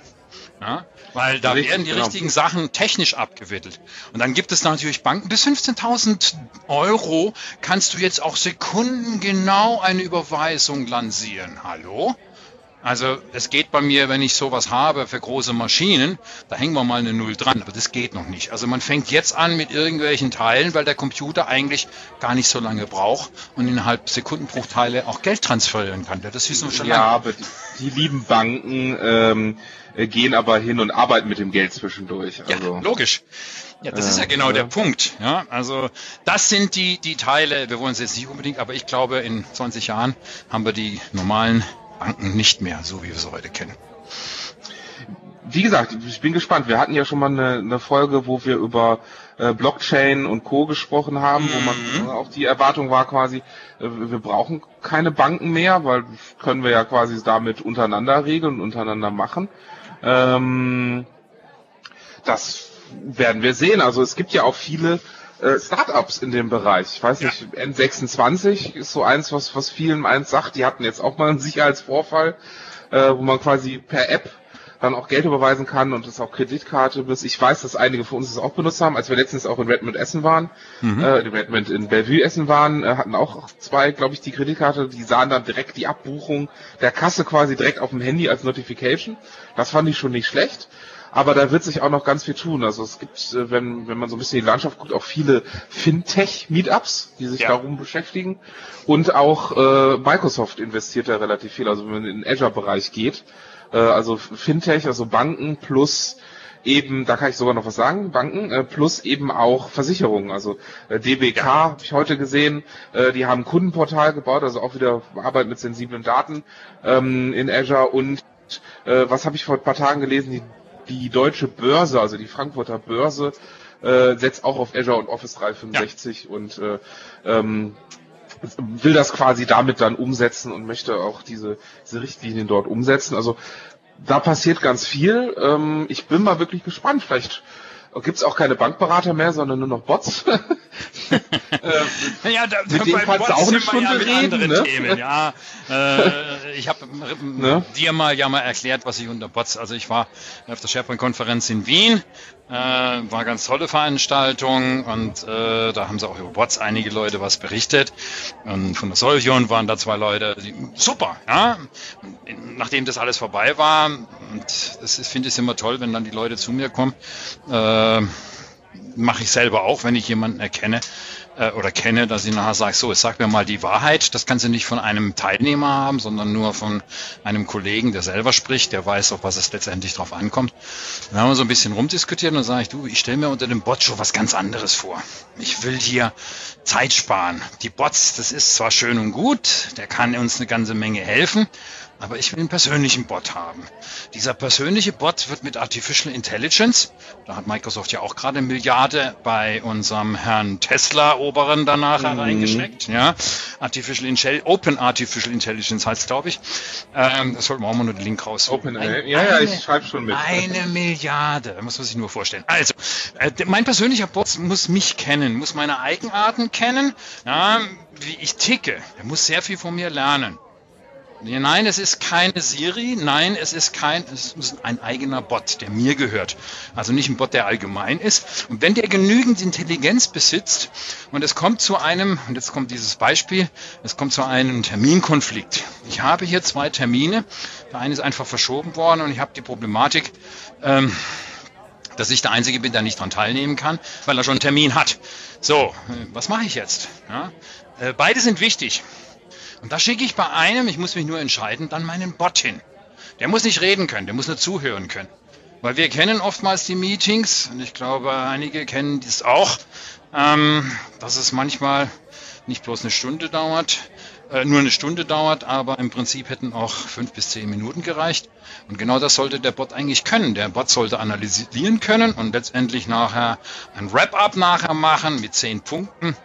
Ja, weil da Richtig, werden die genau. richtigen Sachen technisch abgewickelt. Und dann gibt es natürlich Banken, bis 15.000 Euro kannst du jetzt auch sekundengenau eine Überweisung lancieren. Hallo? Also es geht bei mir, wenn ich sowas habe für große Maschinen, da hängen wir mal eine Null dran, aber das geht noch nicht. Also man fängt jetzt an mit irgendwelchen Teilen, weil der Computer eigentlich gar nicht so lange braucht und innerhalb Sekundenbruchteile auch Geld transferieren kann. Das wissen wir schon ja, lange. Ja, aber die, die, lieben Banken ähm, gehen aber hin und arbeiten mit dem Geld zwischendurch. Also, ja, logisch. Ja, das äh, ist ja genau ja. der Punkt. Ja, also das sind die die Teile. Wir wollen es jetzt nicht unbedingt, aber ich glaube, in 20 Jahren haben wir die normalen Banken nicht mehr, so wie wir sie heute kennen. Wie gesagt, ich bin gespannt. Wir hatten ja schon mal eine, eine Folge, wo wir über äh, Blockchain und Co. gesprochen haben, wo man mhm. auch die Erwartung war quasi, äh, wir brauchen keine Banken mehr, weil können wir ja quasi damit untereinander regeln und untereinander machen. Ähm, das werden wir sehen. Also es gibt ja auch viele äh, Startups in dem Bereich. Ich weiß nicht, ja. N26 ist so eins, was, was vielen eins sagt. Die hatten jetzt auch mal einen Sicherheitsvorfall, äh, wo man quasi per App dann auch Geld überweisen kann und das auch Kreditkarte bis. Ich weiß, dass einige von uns das auch benutzt haben, als wir letztens auch in Redmond Essen waren, mhm. äh, in Redmond in Bellevue Essen waren, äh, hatten auch zwei, glaube ich, die Kreditkarte, die sahen dann direkt die Abbuchung der Kasse quasi direkt auf dem Handy als Notification. Das fand ich schon nicht schlecht. Aber da wird sich auch noch ganz viel tun. Also es gibt, äh, wenn, wenn man so ein bisschen die Landschaft guckt, auch viele Fintech-Meetups, die sich ja. darum beschäftigen. Und auch äh, Microsoft investiert da relativ viel. Also wenn man in den Azure-Bereich geht, äh, also Fintech, also Banken plus eben, da kann ich sogar noch was sagen, Banken, äh, plus eben auch Versicherungen. Also äh, DBK ja. habe ich heute gesehen, äh, die haben ein Kundenportal gebaut, also auch wieder Arbeit mit sensiblen Daten ähm, in Azure und äh, was habe ich vor ein paar Tagen gelesen, die, die deutsche Börse, also die Frankfurter Börse, äh, setzt auch auf Azure und Office 365 ja. und äh, ähm, will das quasi damit dann umsetzen und möchte auch diese, diese Richtlinien dort umsetzen. Also da passiert ganz viel. Ähm, ich bin mal wirklich gespannt. Vielleicht gibt es auch keine Bankberater mehr, sondern nur noch Bots. äh, <laughs> <laughs> ja, da, mit denen kannst du auch eine Stunde ja reden. Ne? Themen, ja. <laughs> Äh, ich habe ne? dir mal ja mal erklärt, was ich unter Bots, also ich war auf der SharePoint-Konferenz in Wien, äh, war eine ganz tolle Veranstaltung und äh, da haben sie auch über Bots einige Leute was berichtet. Und von der Solvion waren da zwei Leute, die, super, ja. Nachdem das alles vorbei war, und das finde ich immer toll, wenn dann die Leute zu mir kommen, äh, mache ich selber auch, wenn ich jemanden erkenne äh, oder kenne, dass ich nachher sage, so, sag mir mal die Wahrheit. Das kannst du nicht von einem Teilnehmer haben, sondern nur von einem Kollegen, der selber spricht, der weiß, auf was es letztendlich drauf ankommt. Dann haben wir so ein bisschen rumdiskutiert und dann sage ich, du, ich stelle mir unter dem Bot schon was ganz anderes vor. Ich will hier Zeit sparen. Die Bots, das ist zwar schön und gut, der kann uns eine ganze Menge helfen, aber ich will einen persönlichen Bot haben. Dieser persönliche Bot wird mit Artificial Intelligence, da hat Microsoft ja auch gerade eine Milliarde bei unserem Herrn Tesla-Oberen danach mhm. reingesteckt. Ja, Artificial Intelligence, Open Artificial Intelligence heißt glaube ich. Ähm, das sollten wir auch mal nur den Link raus. Open, ein, ja, ja, ich schreibe schon mit. Eine Milliarde, muss man sich nur vorstellen. Also, äh, mein persönlicher Bot muss mich kennen, muss meine Eigenarten kennen, ja, wie ich ticke. Er muss sehr viel von mir lernen. Nein, es ist keine Siri. Nein, es ist kein, es ist ein eigener Bot, der mir gehört. Also nicht ein Bot, der allgemein ist. Und wenn der genügend Intelligenz besitzt und es kommt zu einem, und jetzt kommt dieses Beispiel, es kommt zu einem Terminkonflikt. Ich habe hier zwei Termine. Der eine ist einfach verschoben worden und ich habe die Problematik, ähm, dass ich der Einzige bin, der nicht daran teilnehmen kann, weil er schon einen Termin hat. So, was mache ich jetzt? Ja, äh, beide sind wichtig. Und da schicke ich bei einem, ich muss mich nur entscheiden, dann meinen Bot hin. Der muss nicht reden können, der muss nur zuhören können. Weil wir kennen oftmals die Meetings, und ich glaube, einige kennen dies auch, ähm, dass es manchmal nicht bloß eine Stunde dauert, äh, nur eine Stunde dauert, aber im Prinzip hätten auch fünf bis zehn Minuten gereicht. Und genau das sollte der Bot eigentlich können. Der Bot sollte analysieren können und letztendlich nachher ein Wrap-up nachher machen mit zehn Punkten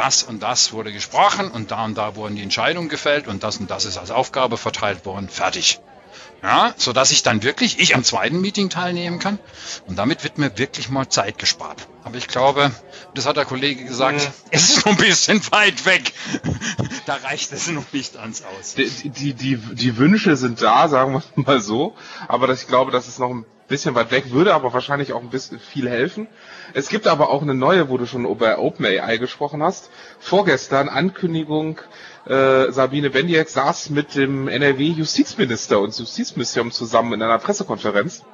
das und das wurde gesprochen und da und da wurden die Entscheidungen gefällt und das und das ist als Aufgabe verteilt worden. Fertig. Ja, so dass ich dann wirklich, ich am zweiten Meeting teilnehmen kann. Und damit wird mir wirklich mal Zeit gespart. Aber ich glaube, das hat der Kollege gesagt, mhm. es ist noch ein bisschen weit weg. <laughs> da reicht es noch nicht ans Aus. Die, die, die, die Wünsche sind da, sagen wir mal so. Aber das, ich glaube, das ist noch ein bisschen weit weg, würde aber wahrscheinlich auch ein bisschen viel helfen. Es gibt aber auch eine neue, wo du schon über OpenAI gesprochen hast. Vorgestern Ankündigung, äh, Sabine Bendiek saß mit dem NRW-Justizminister und Justizministerium zusammen in einer Pressekonferenz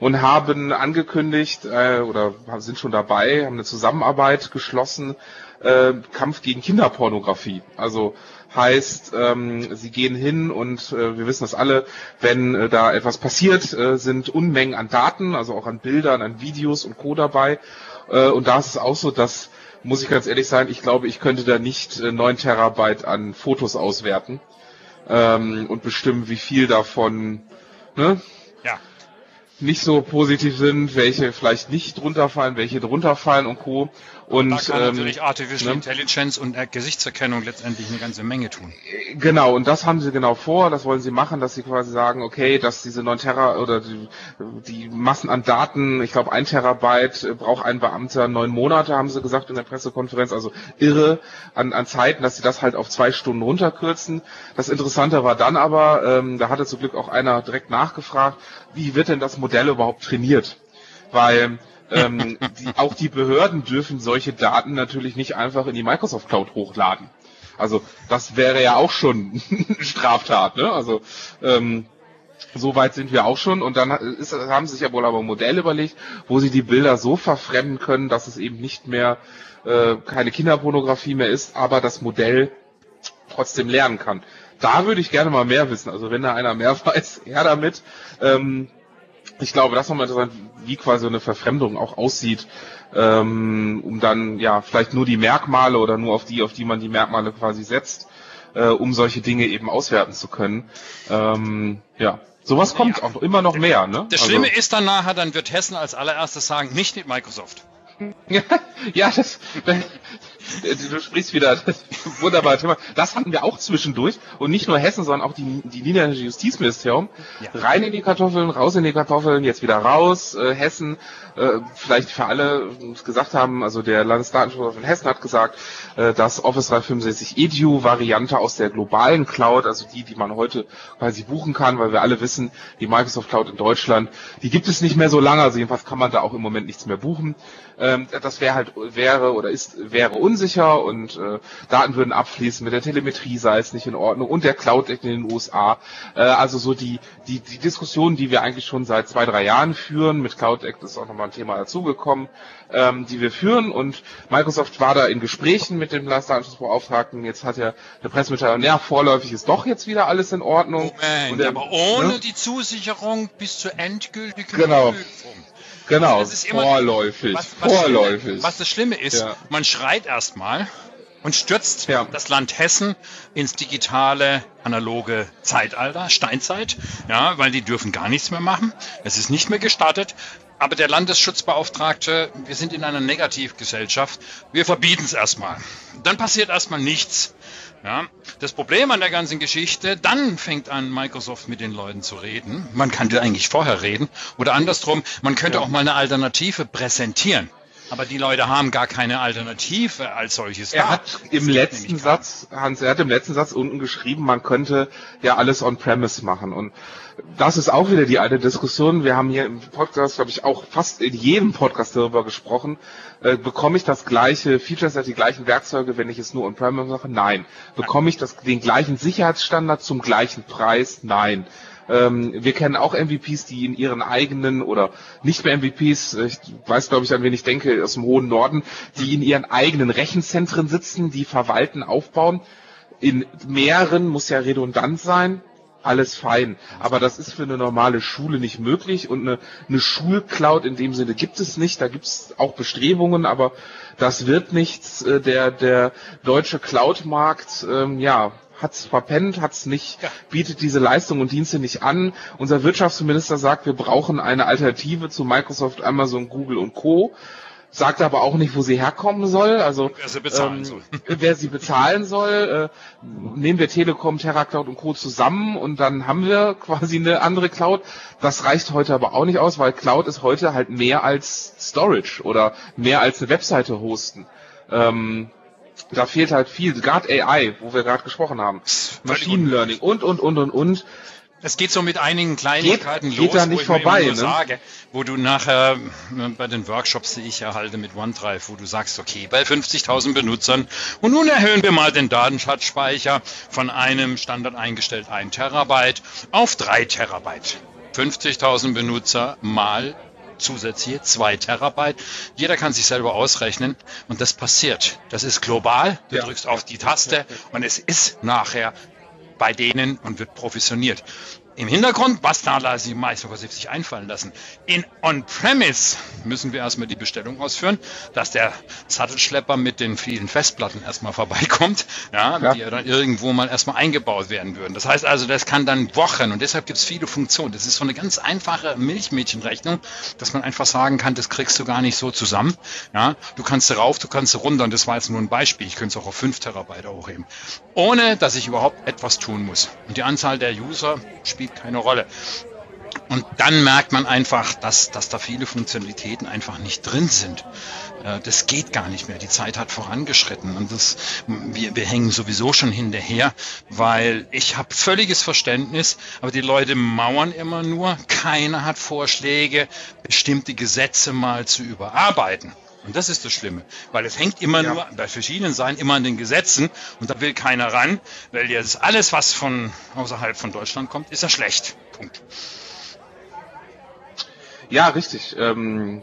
und haben angekündigt äh, oder sind schon dabei, haben eine Zusammenarbeit geschlossen, äh, Kampf gegen Kinderpornografie. Also heißt, ähm, sie gehen hin und äh, wir wissen das alle, wenn äh, da etwas passiert, äh, sind Unmengen an Daten, also auch an Bildern, an Videos und Co. dabei. Äh, und da ist es auch so, dass, muss ich ganz ehrlich sein, ich glaube, ich könnte da nicht äh, 9 Terabyte an Fotos auswerten ähm, und bestimmen, wie viel davon ne, ja. nicht so positiv sind, welche vielleicht nicht drunter fallen, welche drunter fallen und Co. Und, da kann ähm, natürlich Artificial ne? Intelligence und äh, Gesichtserkennung letztendlich eine ganze Menge tun. Genau, und das haben sie genau vor, das wollen sie machen, dass sie quasi sagen, okay, dass diese 9 Terra oder die, die Massen an Daten, ich glaube ein Terabyte äh, braucht ein Beamter neun Monate, haben sie gesagt in der Pressekonferenz, also irre an, an Zeiten, dass sie das halt auf zwei Stunden runterkürzen. Das Interessante war dann aber, ähm, da hatte zum Glück auch einer direkt nachgefragt, wie wird denn das Modell überhaupt trainiert? Weil ähm, die, auch die Behörden dürfen solche Daten natürlich nicht einfach in die Microsoft Cloud hochladen. Also das wäre ja auch schon <laughs> Straftat, ne? Also ähm, so weit sind wir auch schon und dann ist, haben sie sich ja wohl aber ein Modell überlegt, wo sie die Bilder so verfremden können, dass es eben nicht mehr äh, keine Kinderpornografie mehr ist, aber das Modell trotzdem lernen kann. Da würde ich gerne mal mehr wissen. Also wenn da einer mehr <laughs> weiß, her damit. Ähm, ich glaube, das ist nochmal interessant, wie quasi eine Verfremdung auch aussieht, ähm, um dann ja vielleicht nur die Merkmale oder nur auf die, auf die man die Merkmale quasi setzt, äh, um solche Dinge eben auswerten zu können. Ähm, ja, sowas kommt ja. auch immer noch mehr. Ne? Das Schlimme also, ist dann nachher, dann wird Hessen als allererstes sagen, nicht mit Microsoft. <laughs> ja, das, du sprichst wieder das wunderbare Thema. Das hatten wir auch zwischendurch und nicht nur Hessen, sondern auch die, die niederländische Justizministerium. Ja. Rein in die Kartoffeln, raus in die Kartoffeln, jetzt wieder raus. Äh, Hessen, äh, vielleicht für alle es gesagt haben, also der Landesdatenschutz von Hessen hat gesagt, äh, dass Office 365 Edu Variante aus der globalen Cloud, also die, die man heute quasi buchen kann, weil wir alle wissen, die Microsoft Cloud in Deutschland, die gibt es nicht mehr so lange, also jedenfalls kann man da auch im Moment nichts mehr buchen. Ähm, das wäre halt wäre oder ist wäre unsicher und äh, Daten würden abfließen. Mit der Telemetrie sei es nicht in Ordnung und der Cloud in den USA. Äh, also so die die die Diskussion, die wir eigentlich schon seit zwei drei Jahren führen. Mit Cloud Act ist auch nochmal ein Thema dazugekommen, ähm, die wir führen und Microsoft war da in Gesprächen mit dem Landesdatenschutzbeauftragten. Jetzt hat er eine Pressemitteilung. Ja, vorläufig ist doch jetzt wieder alles in Ordnung. Moment, und, aber ohne ne? die Zusicherung bis zur endgültigen genau. Prüfung. Genau, vorläufig. Was, was vorläufig. Schlimme, was das Schlimme ist, ja. man schreit erstmal und stürzt ja. das Land Hessen ins digitale, analoge Zeitalter, Steinzeit, ja, weil die dürfen gar nichts mehr machen. Es ist nicht mehr gestattet. Aber der Landesschutzbeauftragte, wir sind in einer Negativgesellschaft, wir verbieten es erstmal. Dann passiert erstmal nichts. Ja, das Problem an der ganzen Geschichte, dann fängt an, Microsoft mit den Leuten zu reden. Man könnte eigentlich vorher reden. Oder andersrum, man könnte ja. auch mal eine Alternative präsentieren. Aber die Leute haben gar keine Alternative als solches. Er da. hat im letzten Satz, Hans, er hat im letzten Satz unten geschrieben, man könnte ja alles on-premise machen. Und das ist auch wieder die alte Diskussion. Wir haben hier im Podcast, glaube ich, auch fast in jedem Podcast darüber gesprochen. Äh, bekomme ich das gleiche Features, die gleichen Werkzeuge, wenn ich es nur on-premise mache? Nein. Bekomme ich das, den gleichen Sicherheitsstandard zum gleichen Preis? Nein. Ähm, wir kennen auch MVPs, die in ihren eigenen oder nicht mehr MVPs, ich weiß glaube ich an wen ich denke, aus dem hohen Norden, die in ihren eigenen Rechenzentren sitzen, die verwalten, aufbauen. In mehreren muss ja redundant sein alles fein. Aber das ist für eine normale Schule nicht möglich und eine, eine Schulcloud in dem Sinne gibt es nicht. Da gibt es auch Bestrebungen, aber das wird nichts. Äh, der, der deutsche Cloud-Markt, ähm, ja, hat's verpennt, hat's nicht, bietet diese Leistungen und Dienste nicht an. Unser Wirtschaftsminister sagt, wir brauchen eine Alternative zu Microsoft, Amazon, Google und Co sagt aber auch nicht, wo sie herkommen soll. Also wer sie bezahlen ähm, soll. <laughs> wer sie bezahlen soll. Äh, nehmen wir Telekom, TerraCloud und Co. zusammen und dann haben wir quasi eine andere Cloud. Das reicht heute aber auch nicht aus, weil Cloud ist heute halt mehr als Storage oder mehr als eine Webseite hosten. Ähm, da fehlt halt viel, gerade AI, wo wir gerade gesprochen haben, Machine Learning und und und und und. Es geht so mit einigen Kleinigkeiten geht, los, geht da nicht wo vorbei, ne? sage, wo du nachher äh, bei den Workshops, die ich erhalte mit OneDrive, wo du sagst, okay, bei 50.000 Benutzern und nun erhöhen wir mal den Datenschatzspeicher von einem Standard eingestellt 1 Terabyte auf 3 Terabyte. 50.000 Benutzer mal zusätzliche 2 Terabyte. Jeder kann sich selber ausrechnen und das passiert. Das ist global. Du ja. drückst auf die Taste und es ist nachher bei denen und wird provisioniert. Im Hintergrund, was da sich Microsoft sich einfallen lassen. In On-Premise müssen wir erstmal die Bestellung ausführen, dass der Sattelschlepper mit den vielen Festplatten erstmal vorbeikommt, ja, ja. die ja dann irgendwo mal erstmal eingebaut werden würden. Das heißt also, das kann dann Wochen und deshalb gibt es viele Funktionen. Das ist so eine ganz einfache Milchmädchenrechnung, dass man einfach sagen kann, das kriegst du gar nicht so zusammen. Ja, du kannst rauf, du kannst runter und das war jetzt nur ein Beispiel. Ich könnte es auch auf 5 Terabyte hochheben. Ohne, dass ich überhaupt etwas tun muss. Und die Anzahl der User spielt spielt keine Rolle. Und dann merkt man einfach, dass, dass da viele Funktionalitäten einfach nicht drin sind. Äh, das geht gar nicht mehr. Die Zeit hat vorangeschritten und das, wir, wir hängen sowieso schon hinterher, weil ich habe völliges Verständnis, aber die Leute mauern immer nur. Keiner hat Vorschläge, bestimmte Gesetze mal zu überarbeiten. Und das ist das Schlimme, weil es hängt immer ja. nur bei verschiedenen Seiten immer an den Gesetzen und da will keiner ran, weil jetzt alles, was von außerhalb von Deutschland kommt, ist ja schlecht. Punkt. Ja, richtig. Ähm,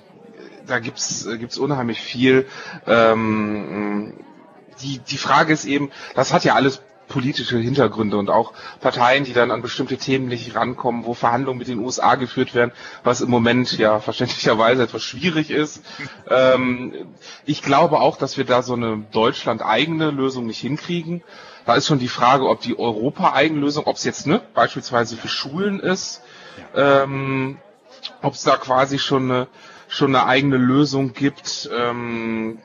da gibt's gibt's unheimlich viel. Ähm, die die Frage ist eben, das hat ja alles politische Hintergründe und auch Parteien, die dann an bestimmte Themen nicht rankommen, wo Verhandlungen mit den USA geführt werden, was im Moment ja <laughs> verständlicherweise etwas schwierig ist. Ähm, ich glaube auch, dass wir da so eine Deutschland-eigene Lösung nicht hinkriegen. Da ist schon die Frage, ob die Europa-Eigenlösung, ob es jetzt ne, beispielsweise für Schulen ist, ähm, ob es da quasi schon eine, schon eine eigene Lösung gibt. Ähm,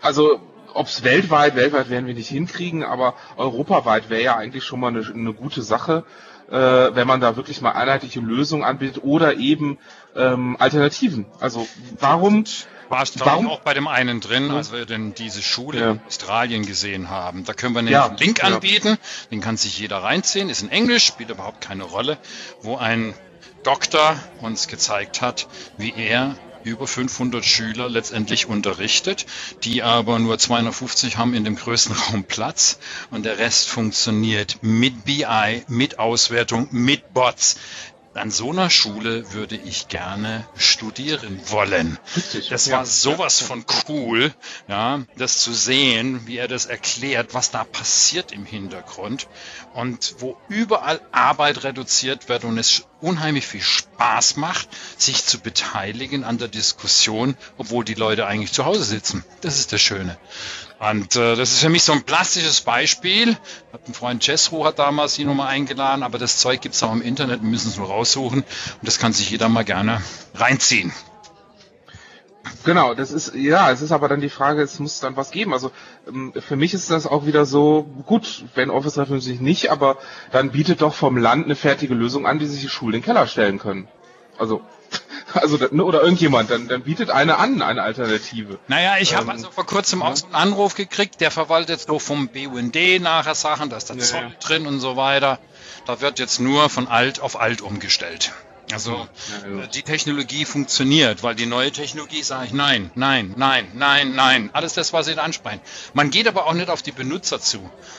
also ob es weltweit, weltweit werden wir nicht hinkriegen, aber europaweit wäre ja eigentlich schon mal eine, eine gute Sache, äh, wenn man da wirklich mal einheitliche Lösungen anbietet oder eben ähm, Alternativen. Also warum warst du auch bei dem einen drin, als wir denn diese Schule ja. in Australien gesehen haben. Da können wir einen ja, Link ja. anbieten, den kann sich jeder reinziehen, ist in Englisch, spielt überhaupt keine Rolle, wo ein Doktor uns gezeigt hat, wie er über 500 Schüler letztendlich unterrichtet, die aber nur 250 haben in dem größten <laughs> Raum Platz. Und der Rest funktioniert mit BI, mit Auswertung, mit Bots an so einer Schule würde ich gerne studieren wollen. Das war sowas von cool, ja, das zu sehen, wie er das erklärt, was da passiert im Hintergrund und wo überall Arbeit reduziert wird und es unheimlich viel Spaß macht, sich zu beteiligen an der Diskussion, obwohl die Leute eigentlich zu Hause sitzen. Das ist das Schöne. Und äh, das ist für mich so ein plastisches Beispiel. Hat ein Freund Cesro hat damals die Nummer eingeladen, aber das Zeug gibt's auch im Internet, wir müssen es nur raussuchen und das kann sich jeder mal gerne reinziehen. Genau, das ist, ja, es ist aber dann die Frage, es muss dann was geben. Also ähm, für mich ist das auch wieder so, gut, wenn Office 365 nicht, aber dann bietet doch vom Land eine fertige Lösung an, die sich die Schulen in den Keller stellen können. Also also ne, oder irgendjemand, dann, dann bietet eine an, eine Alternative. Naja, ich ähm, habe also vor kurzem ja. auch so einen Anruf gekriegt, der verwaltet so vom BUND nachher Sachen, da ist der ja, Zoll drin und so weiter. Da wird jetzt nur von alt auf alt umgestellt. Also ja. die Technologie funktioniert, weil die neue Technologie sage ich nein, nein, nein, nein, nein. Alles das, was Sie da ansprechen. Man geht aber auch nicht auf die Benutzer zu.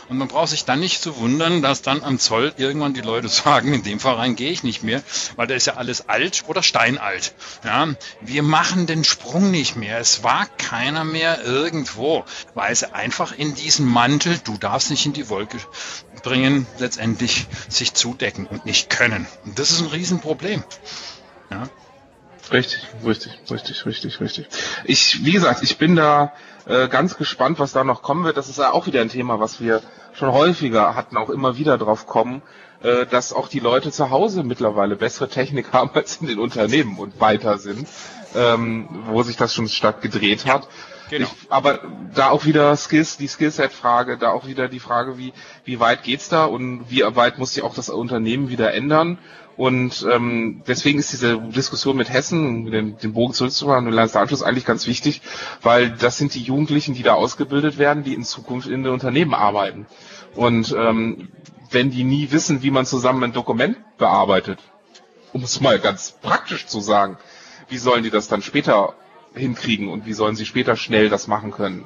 Und man braucht sich dann nicht zu wundern, dass dann am Zoll irgendwann die Leute <laughs> sagen, in dem Verein gehe ich nicht mehr, weil da ist ja alles alt oder steinalt. Ja, wir machen den Sprung nicht mehr. Es war keiner mehr irgendwo, weil sie einfach in diesen Mantel, du darfst nicht in die Wolke bringen, letztendlich sich zudecken und nicht können. Und das ist ein Riesenproblem. Ja. Richtig, richtig, richtig, richtig, richtig. Ich, wie gesagt, ich bin da äh, ganz gespannt, was da noch kommen wird. Das ist ja auch wieder ein Thema, was wir schon häufiger hatten, auch immer wieder drauf kommen, äh, dass auch die Leute zu Hause mittlerweile bessere Technik <laughs> haben als in den Unternehmen und weiter sind, ähm, wo sich das schon stark gedreht hat. Genau. Ich, aber da auch wieder Skills, die Skillset-Frage, da auch wieder die Frage, wie, wie weit geht's da und wie weit muss sich auch das Unternehmen wieder ändern? Und ähm, deswegen ist diese Diskussion mit Hessen, den, den Bogen zurückzufahren und Landesanschluss eigentlich ganz wichtig, weil das sind die Jugendlichen, die da ausgebildet werden, die in Zukunft in den Unternehmen arbeiten. Und ähm, wenn die nie wissen, wie man zusammen ein Dokument bearbeitet, um es mal ganz praktisch zu sagen, wie sollen die das dann später hinkriegen und wie sollen sie später schnell das machen können.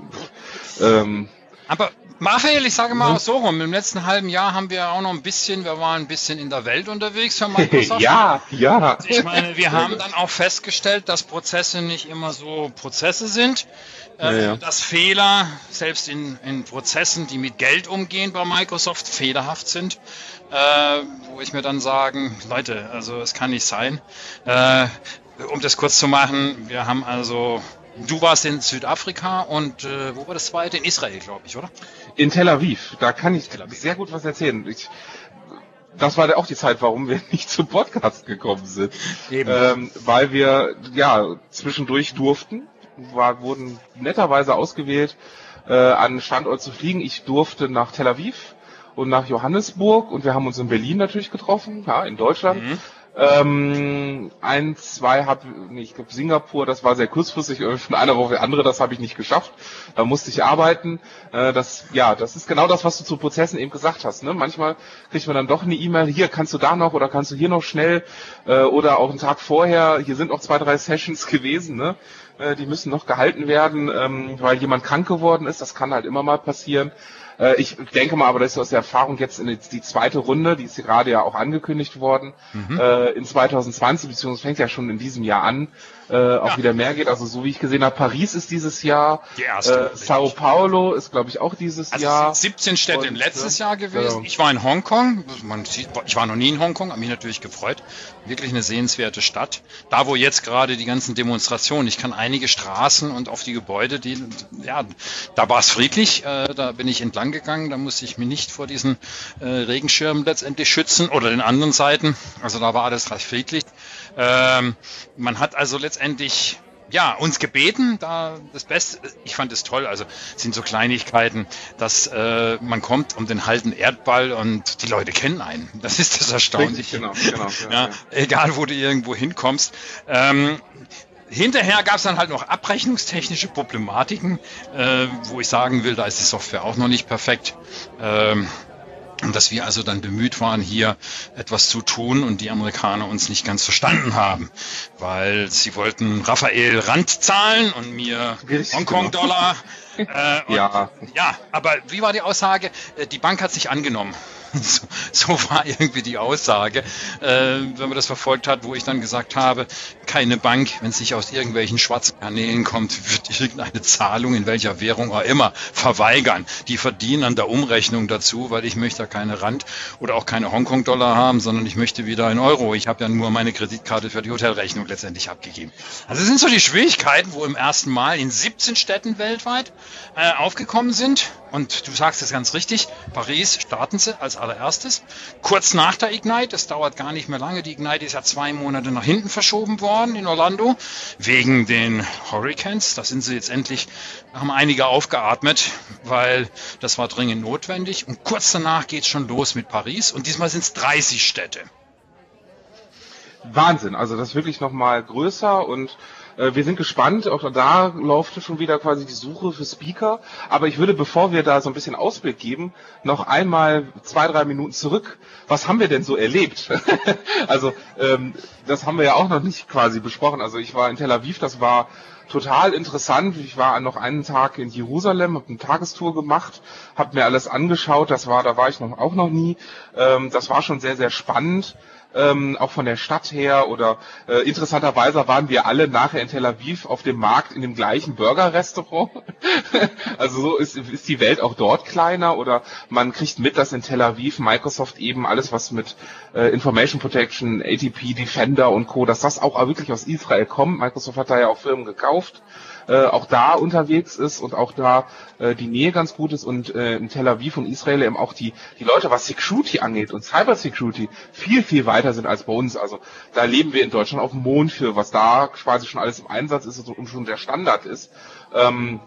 Ähm, aber Raphael, ich sage mal mhm. so rum, im letzten halben Jahr haben wir auch noch ein bisschen, wir waren ein bisschen in der Welt unterwegs für Microsoft. <laughs> ja, ja. Ich meine, wir haben dann auch festgestellt, dass Prozesse nicht immer so Prozesse sind, ja, äh, ja. dass Fehler selbst in, in Prozessen, die mit Geld umgehen bei Microsoft, fehlerhaft sind, äh, wo ich mir dann sagen, Leute, also es kann nicht sein. Äh, um das kurz zu machen, wir haben also, du warst in Südafrika und äh, wo war das zweite? In Israel, glaube ich, oder? In Tel Aviv. Da kann ich sehr gut was erzählen. Ich, das war auch die Zeit, warum wir <laughs> nicht zum Podcast gekommen sind. Eben. Ähm, weil wir ja zwischendurch durften, war, wurden netterweise ausgewählt, äh, an Standort zu fliegen. Ich durfte nach Tel Aviv und nach Johannesburg und wir haben uns in Berlin natürlich getroffen, ja, in Deutschland. Mhm. Ähm, ein, zwei habe nee, ich glaube Singapur, das war sehr kurzfristig, von einer Woche die andere, das habe ich nicht geschafft. Da musste ich arbeiten. Äh, das, ja, das ist genau das, was du zu Prozessen eben gesagt hast. Ne? Manchmal kriegt man dann doch eine E-Mail, hier kannst du da noch oder kannst du hier noch schnell äh, oder auch einen Tag vorher, hier sind noch zwei, drei Sessions <laughs> gewesen, ne? Äh, die müssen noch gehalten werden, ähm, weil jemand krank geworden ist. Das kann halt immer mal passieren. Äh, ich denke mal, aber das ist aus der Erfahrung jetzt in die, die zweite Runde, die ist gerade ja auch angekündigt worden, mhm. äh, in 2020, beziehungsweise fängt ja schon in diesem Jahr an, äh, auch ja. wieder mehr geht. Also so wie ich gesehen habe, Paris ist dieses Jahr, die erste, äh, Sao Paulo ist glaube ich auch dieses also Jahr. 17 Städte und, letztes Jahr gewesen. Ja. Ich war in Hongkong, man sieht, ich war noch nie in Hongkong, habe mich natürlich gefreut. Wirklich eine sehenswerte Stadt. Da wo jetzt gerade die ganzen Demonstrationen, ich kann einige Straßen und auf die Gebäude, die ja, da war es friedlich, äh, da bin ich entlang gegangen, da musste ich mich nicht vor diesen äh, Regenschirmen letztendlich schützen oder den anderen Seiten. Also da war alles recht friedlich. Ähm, man hat also letztendlich ja, uns gebeten, da das Beste, ich fand es toll, also sind so Kleinigkeiten, dass äh, man kommt um den halben Erdball und die Leute kennen einen. Das ist das Erstaunliche. Genau, genau, ja, ja, ja. Egal, wo du irgendwo hinkommst. Ähm, Hinterher gab es dann halt noch abrechnungstechnische Problematiken, äh, wo ich sagen will, da ist die Software auch noch nicht perfekt. Ähm, und dass wir also dann bemüht waren, hier etwas zu tun und die Amerikaner uns nicht ganz verstanden haben, weil sie wollten Raphael Rand zahlen und mir Hongkong-Dollar. Äh, ja. ja, aber wie war die Aussage? Äh, die Bank hat sich angenommen. <laughs> So, so war irgendwie die Aussage, äh, wenn man das verfolgt hat, wo ich dann gesagt habe, keine Bank, wenn es nicht aus irgendwelchen schwarzen Kanälen kommt, wird irgendeine Zahlung in welcher Währung auch immer verweigern. Die verdienen an der Umrechnung dazu, weil ich möchte keine Rand oder auch keine Hongkong-Dollar haben, sondern ich möchte wieder ein Euro. Ich habe ja nur meine Kreditkarte für die Hotelrechnung letztendlich abgegeben. Also sind so die Schwierigkeiten, wo im ersten Mal in 17 Städten weltweit äh, aufgekommen sind. Und du sagst es ganz richtig, Paris starten sie als allererstes. Kurz nach der Ignite, es dauert gar nicht mehr lange, die Ignite ist ja zwei Monate nach hinten verschoben worden in Orlando, wegen den Hurricanes. Da sind sie jetzt endlich, haben einige aufgeatmet, weil das war dringend notwendig. Und kurz danach geht es schon los mit Paris und diesmal sind es 30 Städte. Wahnsinn, also das ist wirklich nochmal größer und wir sind gespannt, auch da läuft schon wieder quasi die Suche für Speaker. Aber ich würde, bevor wir da so ein bisschen Ausblick geben, noch einmal zwei, drei Minuten zurück. Was haben wir denn so erlebt? <laughs> also ähm, das haben wir ja auch noch nicht quasi besprochen. Also ich war in Tel Aviv, das war total interessant. Ich war noch einen Tag in Jerusalem, habe eine Tagestour gemacht, habe mir alles angeschaut. Das war, da war ich noch auch noch nie. Ähm, das war schon sehr, sehr spannend ähm, auch von der Stadt her oder äh, interessanterweise waren wir alle nachher in Tel Aviv auf dem Markt in dem gleichen Burger-Restaurant. <laughs> also so ist, ist die Welt auch dort kleiner oder man kriegt mit, dass in Tel Aviv Microsoft eben alles, was mit äh, Information Protection, ATP, Defender und Co., dass das auch wirklich aus Israel kommt. Microsoft hat da ja auch Firmen gekauft äh, auch da unterwegs ist und auch da äh, die Nähe ganz gut ist und äh, in Tel Aviv und Israel eben auch die, die Leute, was Security angeht und Cyber Security, viel, viel weiter sind als bei uns. Also da leben wir in Deutschland auf dem Mond für, was da quasi schon alles im Einsatz ist und schon der Standard ist. Ähm,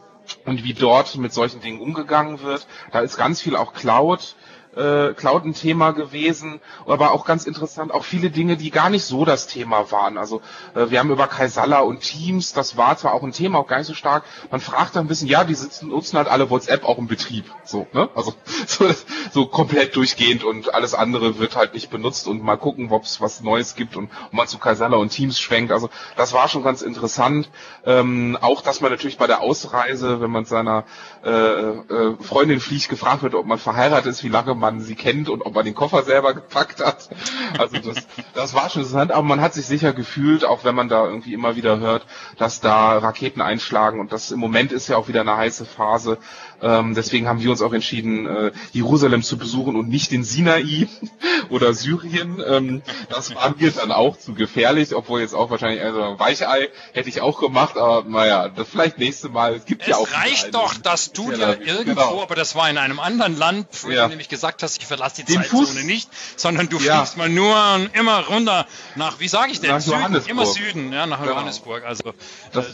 und wie dort mit solchen Dingen umgegangen wird. Da ist ganz viel auch Cloud äh, Cloud ein Thema gewesen, aber auch ganz interessant, auch viele Dinge, die gar nicht so das Thema waren. Also äh, wir haben über Kaisala und Teams, das war zwar auch ein Thema, auch gar nicht so stark. Man fragt dann ein bisschen, ja, die sitzen, nutzen halt alle WhatsApp auch im Betrieb. So, ne? Also <laughs> so, so komplett durchgehend und alles andere wird halt nicht benutzt und mal gucken, ob es was Neues gibt und ob man zu Kaisala und Teams schwenkt. Also das war schon ganz interessant. Ähm, auch, dass man natürlich bei der Ausreise, wenn man seiner äh, äh, Freundin fliegt, gefragt wird, ob man verheiratet ist, wie lange man sie kennt und ob man den Koffer selber gepackt hat. Also das, das war schon interessant, aber man hat sich sicher gefühlt, auch wenn man da irgendwie immer wieder hört, dass da Raketen einschlagen und das im Moment ist ja auch wieder eine heiße Phase. Ähm, deswegen haben wir uns auch entschieden, äh, Jerusalem zu besuchen und nicht den Sinai <laughs> oder Syrien. Ähm, das war mir dann auch zu gefährlich, obwohl jetzt auch wahrscheinlich also Weichei hätte ich auch gemacht, aber naja, das vielleicht nächste Mal. Es gibt es ja auch. Es reicht doch, dass du dir irgendwo, genau. aber das war in einem anderen Land, ja. nämlich gesagt hast, ich verlasse die den Zeitzone Fuß, nicht, sondern du ja. fliegst mal nur immer runter nach, wie sage ich denn? Nach Süden, immer Süden, ja, nach genau. Johannesburg. Also das, äh,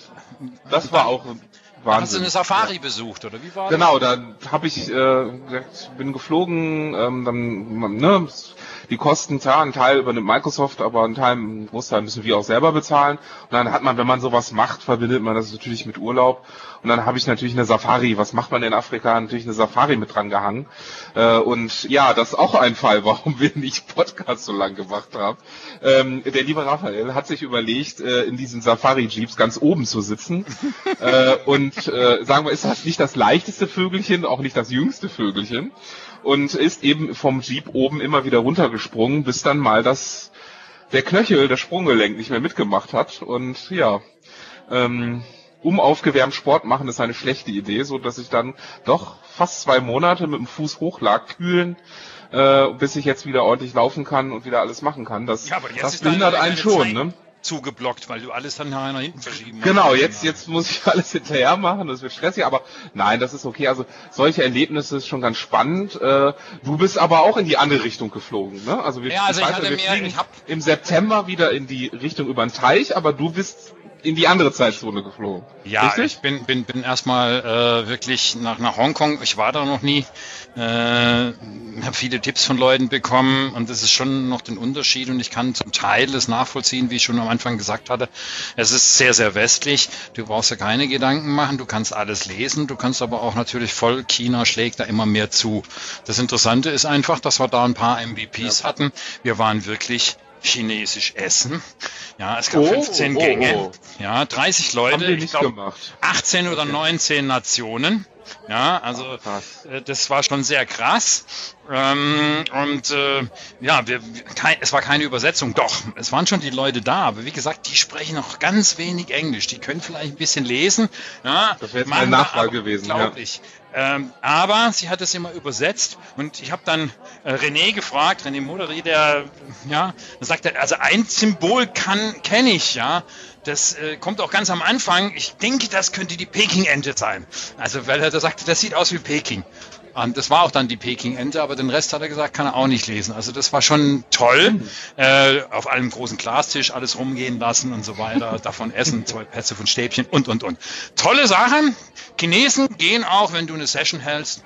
das war auch Wahnsinn. Hast du eine Safari ja. besucht oder wie war genau, das? Genau, da habe ich äh, bin geflogen, ähm, dann ne, die Kosten, klar, ein Teil übernimmt Microsoft, aber ein Teil, ein Großteil müssen wir auch selber bezahlen. Und dann hat man, wenn man sowas macht, verbindet man das natürlich mit Urlaub. Und dann habe ich natürlich eine Safari. Was macht man in Afrika? Natürlich eine Safari mit dran gehangen. Äh, und ja, das ist auch ein Fall, <laughs> warum wir nicht Podcast so lang gemacht haben. Ähm, der liebe Raphael hat sich überlegt, äh, in diesen Safari-Jeeps ganz oben zu sitzen. <laughs> äh, und äh, sagen wir, ist das nicht das leichteste Vögelchen, auch nicht das jüngste Vögelchen und ist eben vom Jeep oben immer wieder runtergesprungen, bis dann mal das der Knöchel, das Sprunggelenk nicht mehr mitgemacht hat und ja, ähm, um aufgewärmt Sport machen ist eine schlechte Idee, so dass ich dann doch fast zwei Monate mit dem Fuß hoch lag, kühlen, äh, bis ich jetzt wieder ordentlich laufen kann und wieder alles machen kann. Das, Ja, das behindert einen schon, Zeit ne? zugeblockt, weil du alles dann nach hinten verschieben Genau, musst. jetzt, jetzt muss ich <laughs> alles hinterher machen, das wird stressig, aber nein, das ist okay. Also solche Erlebnisse ist schon ganz spannend. Äh, du bist aber auch in die andere Richtung geflogen, ne? Also wir, Ja, also ich weiß, hatte wir mir- fliegen ich im September wieder in die Richtung über den Teich, aber du bist in die andere Zeitzone geflogen. Ja, Richtig? ich bin, bin, bin erstmal äh, wirklich nach, nach Hongkong. Ich war da noch nie. Äh, habe viele Tipps von Leuten bekommen und das ist schon noch den Unterschied und ich kann zum Teil das nachvollziehen, wie ich schon am Anfang gesagt hatte. Es ist sehr, sehr westlich. Du brauchst ja keine Gedanken machen. Du kannst alles lesen. Du kannst aber auch natürlich voll, China schlägt da immer mehr zu. Das Interessante ist einfach, dass wir da ein paar MVPs hatten. Wir waren wirklich chinesisch essen. Ja, es gab Oh, 15 oh, Gänge. oh. Ja, 30 Leute. Ich nicht glaub, gemacht. 18 oder 19 Nationen. Ja, also äh, das war schon sehr krass. Ähm, und äh, ja, wir, kein, es war keine Übersetzung. Doch, es waren schon die Leute da, aber wie gesagt, die sprechen noch ganz wenig Englisch. Die können vielleicht ein bisschen lesen. Ja, Das wäre jetzt meine Nachfrage gewesen, ja. Unglaublich. Ähm, aber sie hat es immer übersetzt und ich habe dann äh, René gefragt, René Moderi, der ja, da sagt er, also ein Symbol kann kenne ich, ja. Das äh, kommt auch ganz am Anfang. Ich denke, das könnte die Peking-Ente sein. Also, weil er da sagte, das sieht aus wie Peking. Und das war auch dann die Peking-Ente, aber den Rest hat er gesagt, kann er auch nicht lesen. Also das war schon toll. Äh, auf einem großen Glastisch alles rumgehen lassen und so weiter, <laughs> davon essen, zwei Pässe von Stäbchen und, und, und. Tolle Sache. Chinesen gehen auch, wenn du eine Session hältst,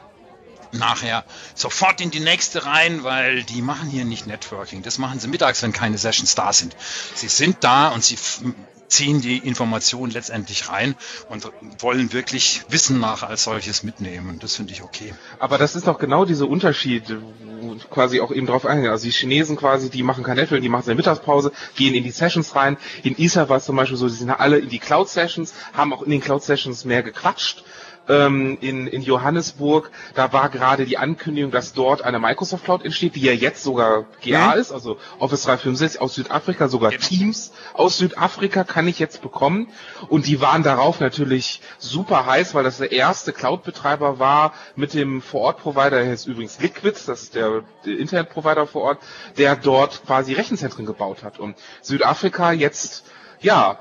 nachher sofort in die nächste rein, weil die machen hier nicht Networking. Das machen sie mittags, wenn keine Sessions da sind. Sie sind da und sie ziehen die Information letztendlich rein und wollen wirklich Wissen nach als solches mitnehmen. Das finde ich okay. Aber das ist doch genau dieser Unterschied, quasi auch eben drauf eingehen. Also die Chinesen quasi, die machen kein Network, die machen seine Mittagspause, gehen in die Sessions rein. In ISA war es zum Beispiel so, die sind alle in die Cloud-Sessions, haben auch in den Cloud-Sessions mehr gequatscht. Ähm, in, in Johannesburg, da war gerade die Ankündigung, dass dort eine Microsoft Cloud entsteht, die ja jetzt sogar GA Mhm. ist, also Office 365 aus Südafrika, sogar. Teams aus Südafrika kann ich jetzt bekommen. Und die waren darauf natürlich super heiß, weil das der erste Cloud-Betreiber war mit dem Vor-Ort-Provider, der heißt übrigens Liquid, das ist der, der Internet-Provider vor Ort, der dort quasi Rechenzentren gebaut hat. Und Südafrika jetzt, ja,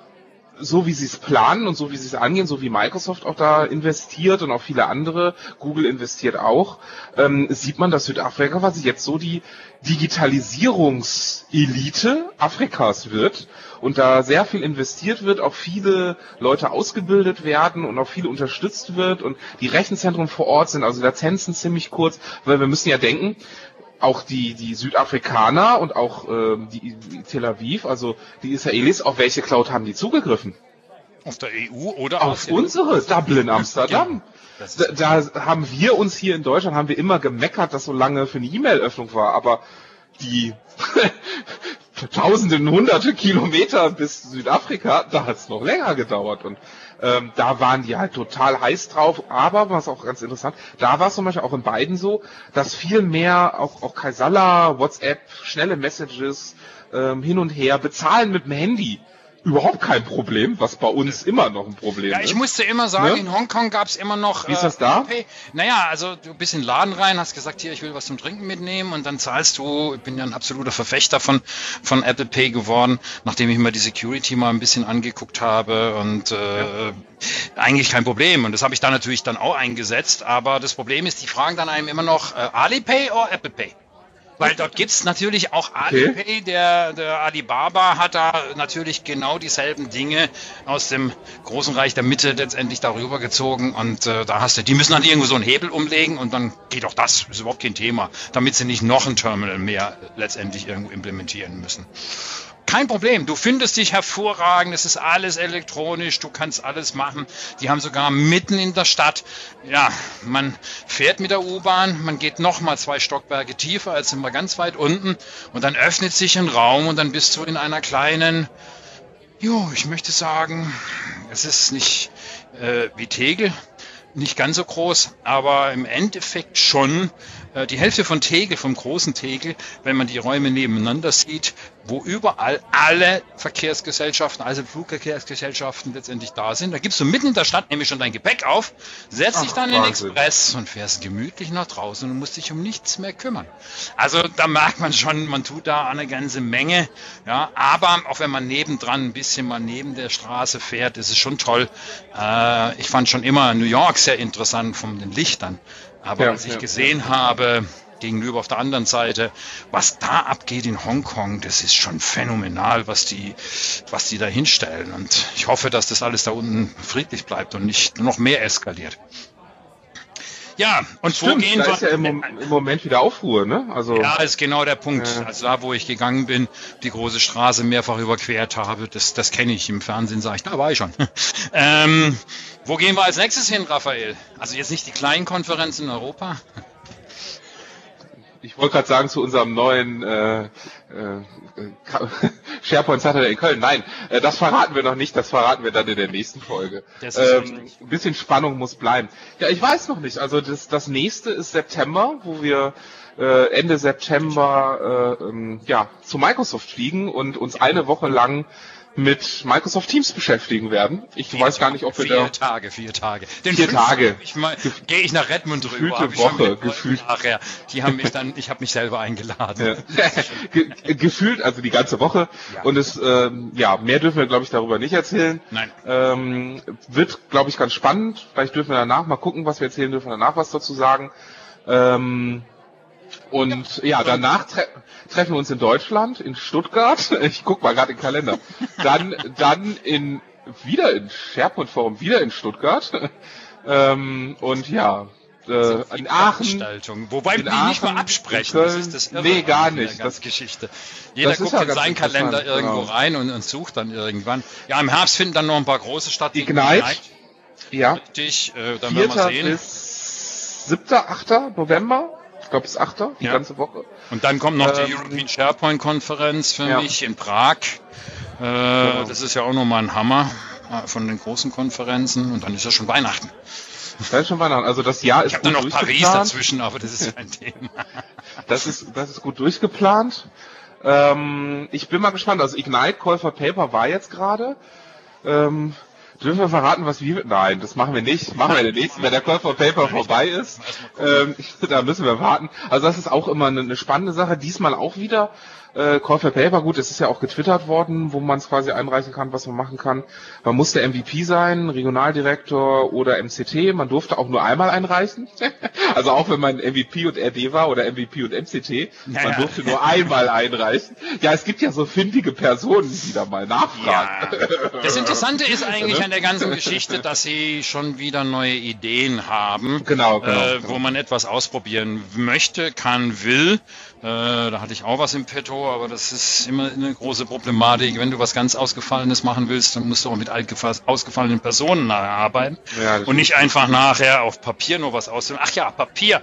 so wie sie es planen und so wie sie es angehen, so wie Microsoft auch da investiert und auch viele andere, Google investiert auch, ähm, sieht man, dass Südafrika quasi jetzt so die Digitalisierungselite Afrikas wird und da sehr viel investiert wird, auch viele Leute ausgebildet werden und auch viel unterstützt wird und die Rechenzentren vor Ort sind, also Latenzen ziemlich kurz, weil wir müssen ja denken, auch die, die Südafrikaner und auch ähm, die, die Tel Aviv, also die Israelis, auf welche Cloud haben die zugegriffen? Auf der EU oder Auf unsere Dublin Amsterdam. Da, da haben wir uns hier in Deutschland haben wir immer gemeckert, dass so lange für eine E-Mail-Öffnung war, aber die <laughs> Tausende, hunderte Kilometer bis Südafrika, da hat es noch länger gedauert und ähm, da waren die halt total heiß drauf. Aber was auch ganz interessant, da war es zum Beispiel auch in beiden so, dass viel mehr auch auch Kaisala, WhatsApp, schnelle Messages ähm, hin und her bezahlen mit dem Handy überhaupt kein Problem, was bei uns immer noch ein Problem Ja, ist. ich musste immer sagen, Ne? in Hongkong gab es immer noch. Wie ist das da? Apple Pay. Naja, also du bist in den Laden rein, hast gesagt, hier, ich will was zum Trinken mitnehmen und dann zahlst du, ich bin ja ein absoluter Verfechter von, von Apple Pay geworden, nachdem ich mir die Security mal ein bisschen angeguckt habe und äh, eigentlich kein Problem. Und das habe ich da natürlich dann auch eingesetzt, aber das Problem ist, die fragen dann einem immer noch äh, Alipay oder Apple Pay. Weil dort gibt's natürlich auch Alipay, der, der Alibaba hat da natürlich genau dieselben Dinge aus dem großen Reich der Mitte letztendlich darüber gezogen und äh, da hast du, die müssen dann irgendwo so einen Hebel umlegen und dann geht auch das, ist überhaupt kein Thema, damit sie nicht noch ein Terminal mehr letztendlich irgendwo implementieren müssen. Kein Problem, du findest dich hervorragend, es ist alles elektronisch, du kannst alles machen. Die haben sogar mitten in der Stadt, ja, man fährt mit der U-Bahn, man geht nochmal zwei Stockwerke tiefer, als sind wir ganz weit unten. Und dann öffnet sich ein Raum und dann bist du in einer kleinen, jo, ich möchte sagen, es ist nicht äh, wie Tegel, nicht ganz so groß, aber im Endeffekt schon äh, die Hälfte von Tegel, vom großen Tegel, wenn man die Räume nebeneinander sieht, wo überall alle Verkehrsgesellschaften, also Flugverkehrsgesellschaften letztendlich da sind. Da gibst du mitten in der Stadt nämlich schon dein Gepäck auf, setzt dich dann in den Express und fährst gemütlich nach draußen und musst dich um nichts mehr kümmern. Also da merkt man schon, man tut da eine ganze Menge. Ja, aber auch wenn man nebendran ein bisschen mal neben der Straße fährt, ist es schon toll. Äh, ich fand schon immer New York sehr interessant von den Lichtern. Aber ja, als ich ja. gesehen habe, gegenüber auf der anderen Seite, was da abgeht in Hongkong, das ist schon phänomenal, was die, was die da hinstellen. Und ich hoffe, dass das alles da unten friedlich bleibt und nicht noch mehr eskaliert. Ja, und Stimmt, wo gehen da wir? ist ja im, im, Moment wieder Aufruhr, ne? Also ja, ist genau der Punkt. Ja. Also da, wo ich gegangen bin, die große Straße mehrfach überquert habe, das, das kenne ich. Im Fernsehen sage ich, da war ich schon. <laughs> ähm, wo gehen wir als nächstes hin, Raphael? Also jetzt nicht die kleinen Konferenzen in Europa. Ich wollte gerade sagen zu unserem neuen äh, äh, <laughs> SharePoint Saturday in Köln. Nein, äh, das verraten wir noch nicht. Das verraten wir dann in der nächsten Folge. Ähm, ein bisschen Spannung muss bleiben. Ja, ich weiß noch nicht. Also das, das nächste ist September, wo wir äh, Ende September äh, ähm, ja zu Microsoft fliegen und uns eine Woche lang mit Microsoft Teams beschäftigen werden. Ich vier weiß gar nicht, ob wir vier da... Vier Tage, vier Tage. Den vier Tage. Ich mal, gehe ich nach Redmond rüber. Gefühlte Woche, gefühlt. Nachher. Die haben mich dann, ich habe mich selber eingeladen. Ja. <laughs> gefühlt, also die ganze Woche. Ja. Und es, ähm, ja, mehr dürfen wir, glaube ich, darüber nicht erzählen. Nein. Ähm, wird, glaube ich, ganz spannend. Vielleicht dürfen wir danach mal gucken, was wir erzählen dürfen, danach was dazu sagen. Ähm, und ja, danach tre treffen wir uns in Deutschland, in Stuttgart. <laughs> Ich guck mal gerade den Kalender. Dann, dann in wieder in SharePoint Forum, wieder in Stuttgart. <laughs> ähm, und ja, äh, in Aachen. Wobei wir die nicht mal absprechen. Das ist das Irre nee, gar nicht. Das Geschichte. Jeder guckt ja in seinen Kalender irgendwo genau. rein und, und, sucht dann irgendwann. Ja, im Herbst finden dann noch ein paar große statt. Ignite. Ignite. Ja. Richtig, äh, dann werden wir sehen. Bis 7., 8. November glaube, bis 8. die ja. ganze Woche. Und dann kommt noch ähm, die European SharePoint-Konferenz für ja. mich in Prag. Äh, genau. Das ist ja auch nochmal ein Hammer äh, von den großen Konferenzen. Und dann ist ja schon Weihnachten. Das ist schon Weihnachten. Also das Jahr ist ich gut noch Paris dazwischen, aber das ist kein Thema. <laughs> Das ist, das ist gut durchgeplant. Ähm, ich bin mal gespannt. Also Ignite Call for Paper war jetzt gerade. Ähm, Dürfen wir verraten, was wir... Nein, das machen wir nicht. Machen wir nächsten, wenn der Call for Paper vorbei ist. Ähm, <laughs> da müssen wir warten. Also das ist auch immer eine, eine spannende Sache. Diesmal auch wieder äh, Call for Paper, gut, es ist ja auch getwittert worden, wo man es quasi einreichen kann, was man machen kann. Man musste MVP sein, Regionaldirektor oder MCT. Man durfte auch nur einmal einreichen. <laughs> also auch wenn man MVP und RD war oder MVP und MCT, naja. man durfte nur einmal einreichen. Ja, es gibt ja so findige Personen, die da mal nachfragen. Ja. Das Interessante ist eigentlich <laughs> an der ganzen Geschichte, dass sie schon wieder neue Ideen haben, genau, genau, äh, wo man etwas ausprobieren möchte, kann, will. Äh, da hatte ich auch was im Petto, aber das ist immer eine große Problematik. Wenn du was ganz Ausgefallenes machen willst, dann musst du auch mit ausgefallenen Personen arbeiten ja, und nicht einfach nachher auf Papier nur was auszunehmen. Ach ja, Papier.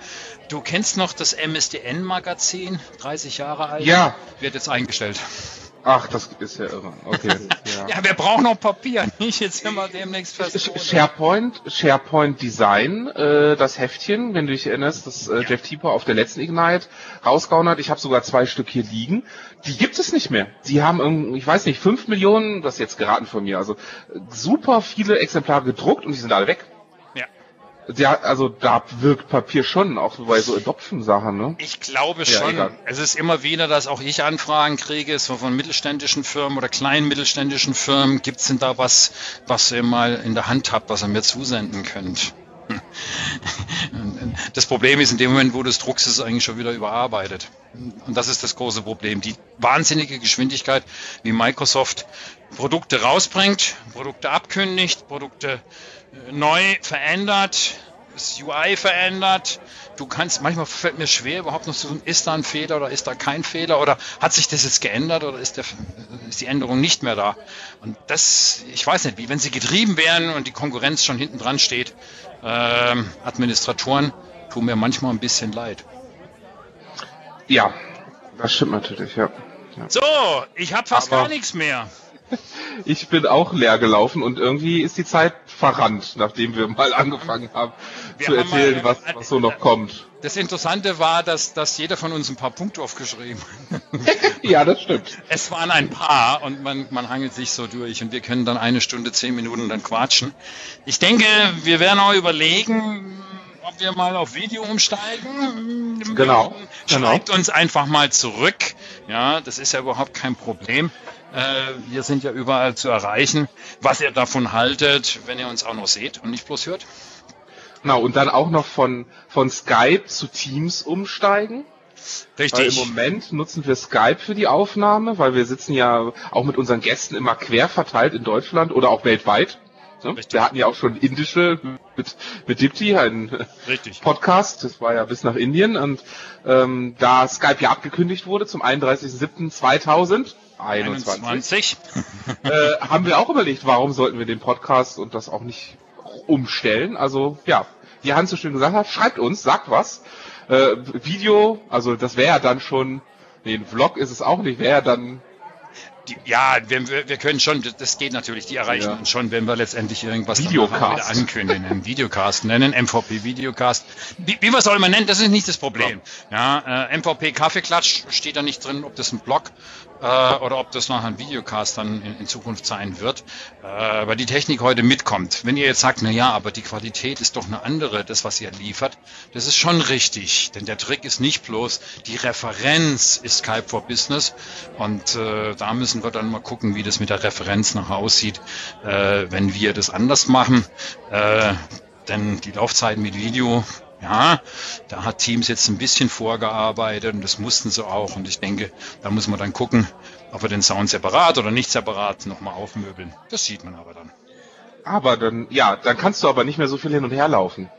Du kennst noch das MSDN-Magazin, 30 Jahre alt? Ja. Wird jetzt eingestellt. Ach, das ist ja irre. Okay. Ja, <laughs> ja wir brauchen noch Papier, <laughs> nicht jetzt immer demnächst fest. SharePoint, SharePoint Design, äh, das Heftchen, wenn du dich erinnerst, das äh, Jeff Tieper auf der letzten Ignite rausgehauen hat. Ich habe sogar zwei Stück hier liegen. Die gibt es nicht mehr. Sie haben, irgendwie, ich weiß nicht, fünf Millionen, das ist jetzt geraten von mir, also super viele Exemplare gedruckt und die sind alle weg. Ja, also da wirkt Papier schon, auch bei so Adoption-Sachen, ne? Ich glaube schon. Ja, es ist immer wieder, dass auch ich Anfragen kriege, so von mittelständischen Firmen oder kleinen mittelständischen Firmen. Gibt's denn da was, was ihr mal in der Hand habt, was ihr mir zusenden könnt? <laughs> Das Problem ist, in dem Moment, wo du es druckst, ist es eigentlich schon wieder überarbeitet. Und das ist das große Problem. Die wahnsinnige Geschwindigkeit, wie Microsoft Produkte rausbringt, Produkte abkündigt, Produkte neu verändert, das UI verändert. Du kannst, manchmal fällt mir schwer, überhaupt noch zu tun, ist da ein Fehler oder ist da kein Fehler oder hat sich das jetzt geändert oder ist, der, ist die Änderung nicht mehr da? Und das, ich weiß nicht, wie wenn sie getrieben wären und die Konkurrenz schon hinten dran steht, ähm, Administratoren tun mir manchmal ein bisschen leid. Ja, das stimmt natürlich, ja. ja. So, ich habe fast Aber gar nichts mehr. <laughs> Ich bin auch leer gelaufen und irgendwie ist die Zeit verrannt, nachdem wir mal angefangen haben wir zu haben erzählen, mal, was, was so noch kommt. Das Interessante war, dass, dass jeder von uns ein paar Punkte aufgeschrieben hat. <laughs> ja, das stimmt. Es waren ein paar und man, man hangelt sich so durch und wir können dann eine Stunde, zehn Minuten dann quatschen. Ich denke, wir werden auch überlegen, ob wir mal auf Video umsteigen. Genau. Schreibt genau. uns einfach mal zurück. Ja, das ist ja überhaupt kein Problem. Äh, wir sind ja überall zu erreichen, was ihr davon haltet, wenn ihr uns auch noch seht und nicht bloß hört. Genau, und dann auch noch von, von Skype zu Teams umsteigen. Richtig. Weil im Moment nutzen wir Skype für die Aufnahme, weil wir sitzen ja auch mit unseren Gästen immer quer verteilt in Deutschland oder auch weltweit. Ne? Wir hatten ja auch schon indische mit, mit Dipti, ein Richtig. Podcast, das war ja bis nach Indien. Und ähm, da Skype ja abgekündigt wurde zum 31.07.2000, 21. äh, haben wir auch überlegt, warum sollten wir den Podcast und das auch nicht umstellen. Also ja, wie Hans so schön gesagt hat, schreibt uns, sagt was. Äh, Video, also das wäre ja dann schon, nee, ein Vlog ist es auch nicht, wäre ja dann ja, wir, wir können schon, das geht natürlich, die erreichen ja. uns schon, wenn wir letztendlich irgendwas Videocast. ankündigen, einen Videocast nennen, MVP Videocast. Wie, wie wir es auch immer nennen, das ist nicht das Problem. Ja, äh, MVP Kaffeeklatsch steht da nicht drin, ob das ein Blog äh, oder ob das nachher ein Videocast dann in, in Zukunft sein wird, äh, weil die Technik heute mitkommt. Wenn ihr jetzt sagt, na ja, aber die Qualität ist doch eine andere, das was ihr liefert, das ist schon richtig, denn der Trick ist nicht bloß die Referenz ist Skype for Business und äh, da müssen wir dann mal gucken, wie das mit der Referenz nachher aussieht, äh, wenn wir das anders machen. Äh, denn die Laufzeiten mit Video ja, da hat Teams jetzt ein bisschen vorgearbeitet und das mussten sie auch. Und ich denke, da muss man dann gucken, ob wir den Sound separat oder nicht separat nochmal aufmöbeln. Das sieht man aber dann. Aber dann, ja, dann kannst du aber nicht mehr so viel hin und her laufen.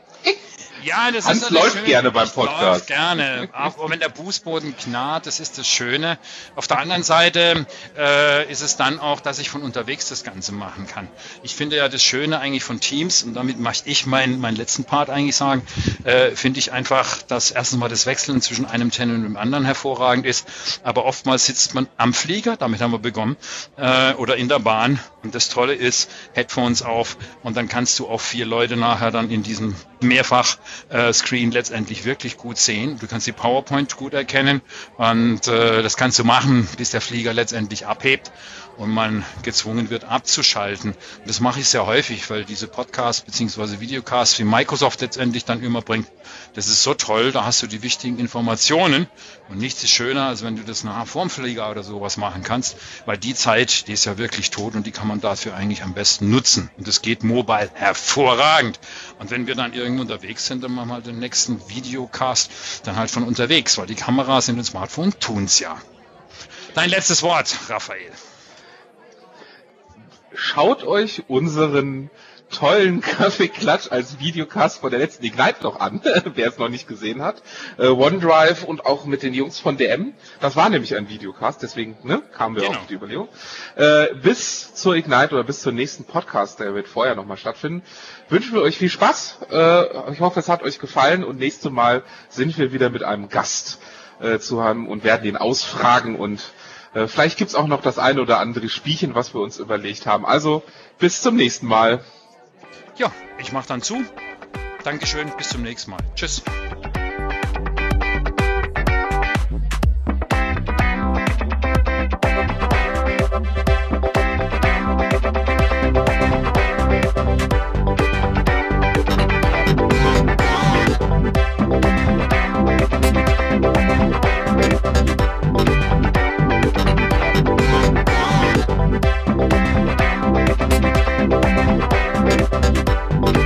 Ja, das Hans ist läuft schön. gerne beim Podcast. Läuft gerne, auch wenn der Bußboden knarrt, das ist das Schöne. Auf der anderen Seite äh, ist es dann auch, dass ich von unterwegs das Ganze machen kann. Ich finde ja das Schöne eigentlich von Teams, und damit möchte ich meinen meinen letzten Part eigentlich sagen, äh, finde ich einfach, dass erstens mal das Wechseln zwischen einem Tenor und dem anderen hervorragend ist, aber oftmals sitzt man am Flieger, damit haben wir begonnen, äh, oder in der Bahn und das Tolle ist, Headphones auf und dann kannst du auch vier Leute nachher dann in diesem mehrfach äh, Screen letztendlich wirklich gut sehen. Du kannst die PowerPoint gut erkennen und äh, das kannst du machen, bis der Flieger letztendlich abhebt und man gezwungen wird abzuschalten. Und das mache ich sehr häufig, weil diese Podcasts bzw. Videocasts, wie Microsoft letztendlich dann immer bringt, das ist so toll, da hast du die wichtigen Informationen und nichts ist schöner, als wenn du das nach vorm Flieger oder sowas machen kannst, weil die Zeit, die ist ja wirklich tot und die kann man dafür eigentlich am besten nutzen. Und das geht mobile hervorragend. Und wenn wir dann irgendwo unterwegs sind, dann machen wir halt den nächsten Videocast dann halt von unterwegs, weil die Kameras in den Smartphone tun's ja. Dein letztes Wort, Raphael schaut euch unseren tollen Kaffeeklatsch als Videocast von der letzten Ignite noch an, <laughs> wer es noch nicht gesehen hat. Äh, OneDrive und auch mit den Jungs von DM. Das war nämlich ein Videocast, deswegen ne, kamen wir genau. auf die Überlegung. Äh, bis zur Ignite oder bis zur nächsten Podcast, der wird vorher nochmal stattfinden, wünschen wir euch viel Spaß. Äh, ich hoffe, es hat euch gefallen und nächstes Mal sind wir wieder mit einem Gast äh, zu haben und werden ihn ausfragen und äh, vielleicht gibt es auch noch das eine oder andere Spielchen, was wir uns überlegt haben. Also bis zum nächsten Mal. Ja, ich mache dann zu. Dankeschön, bis zum nächsten Mal. Tschüss. Thank you. Thank you.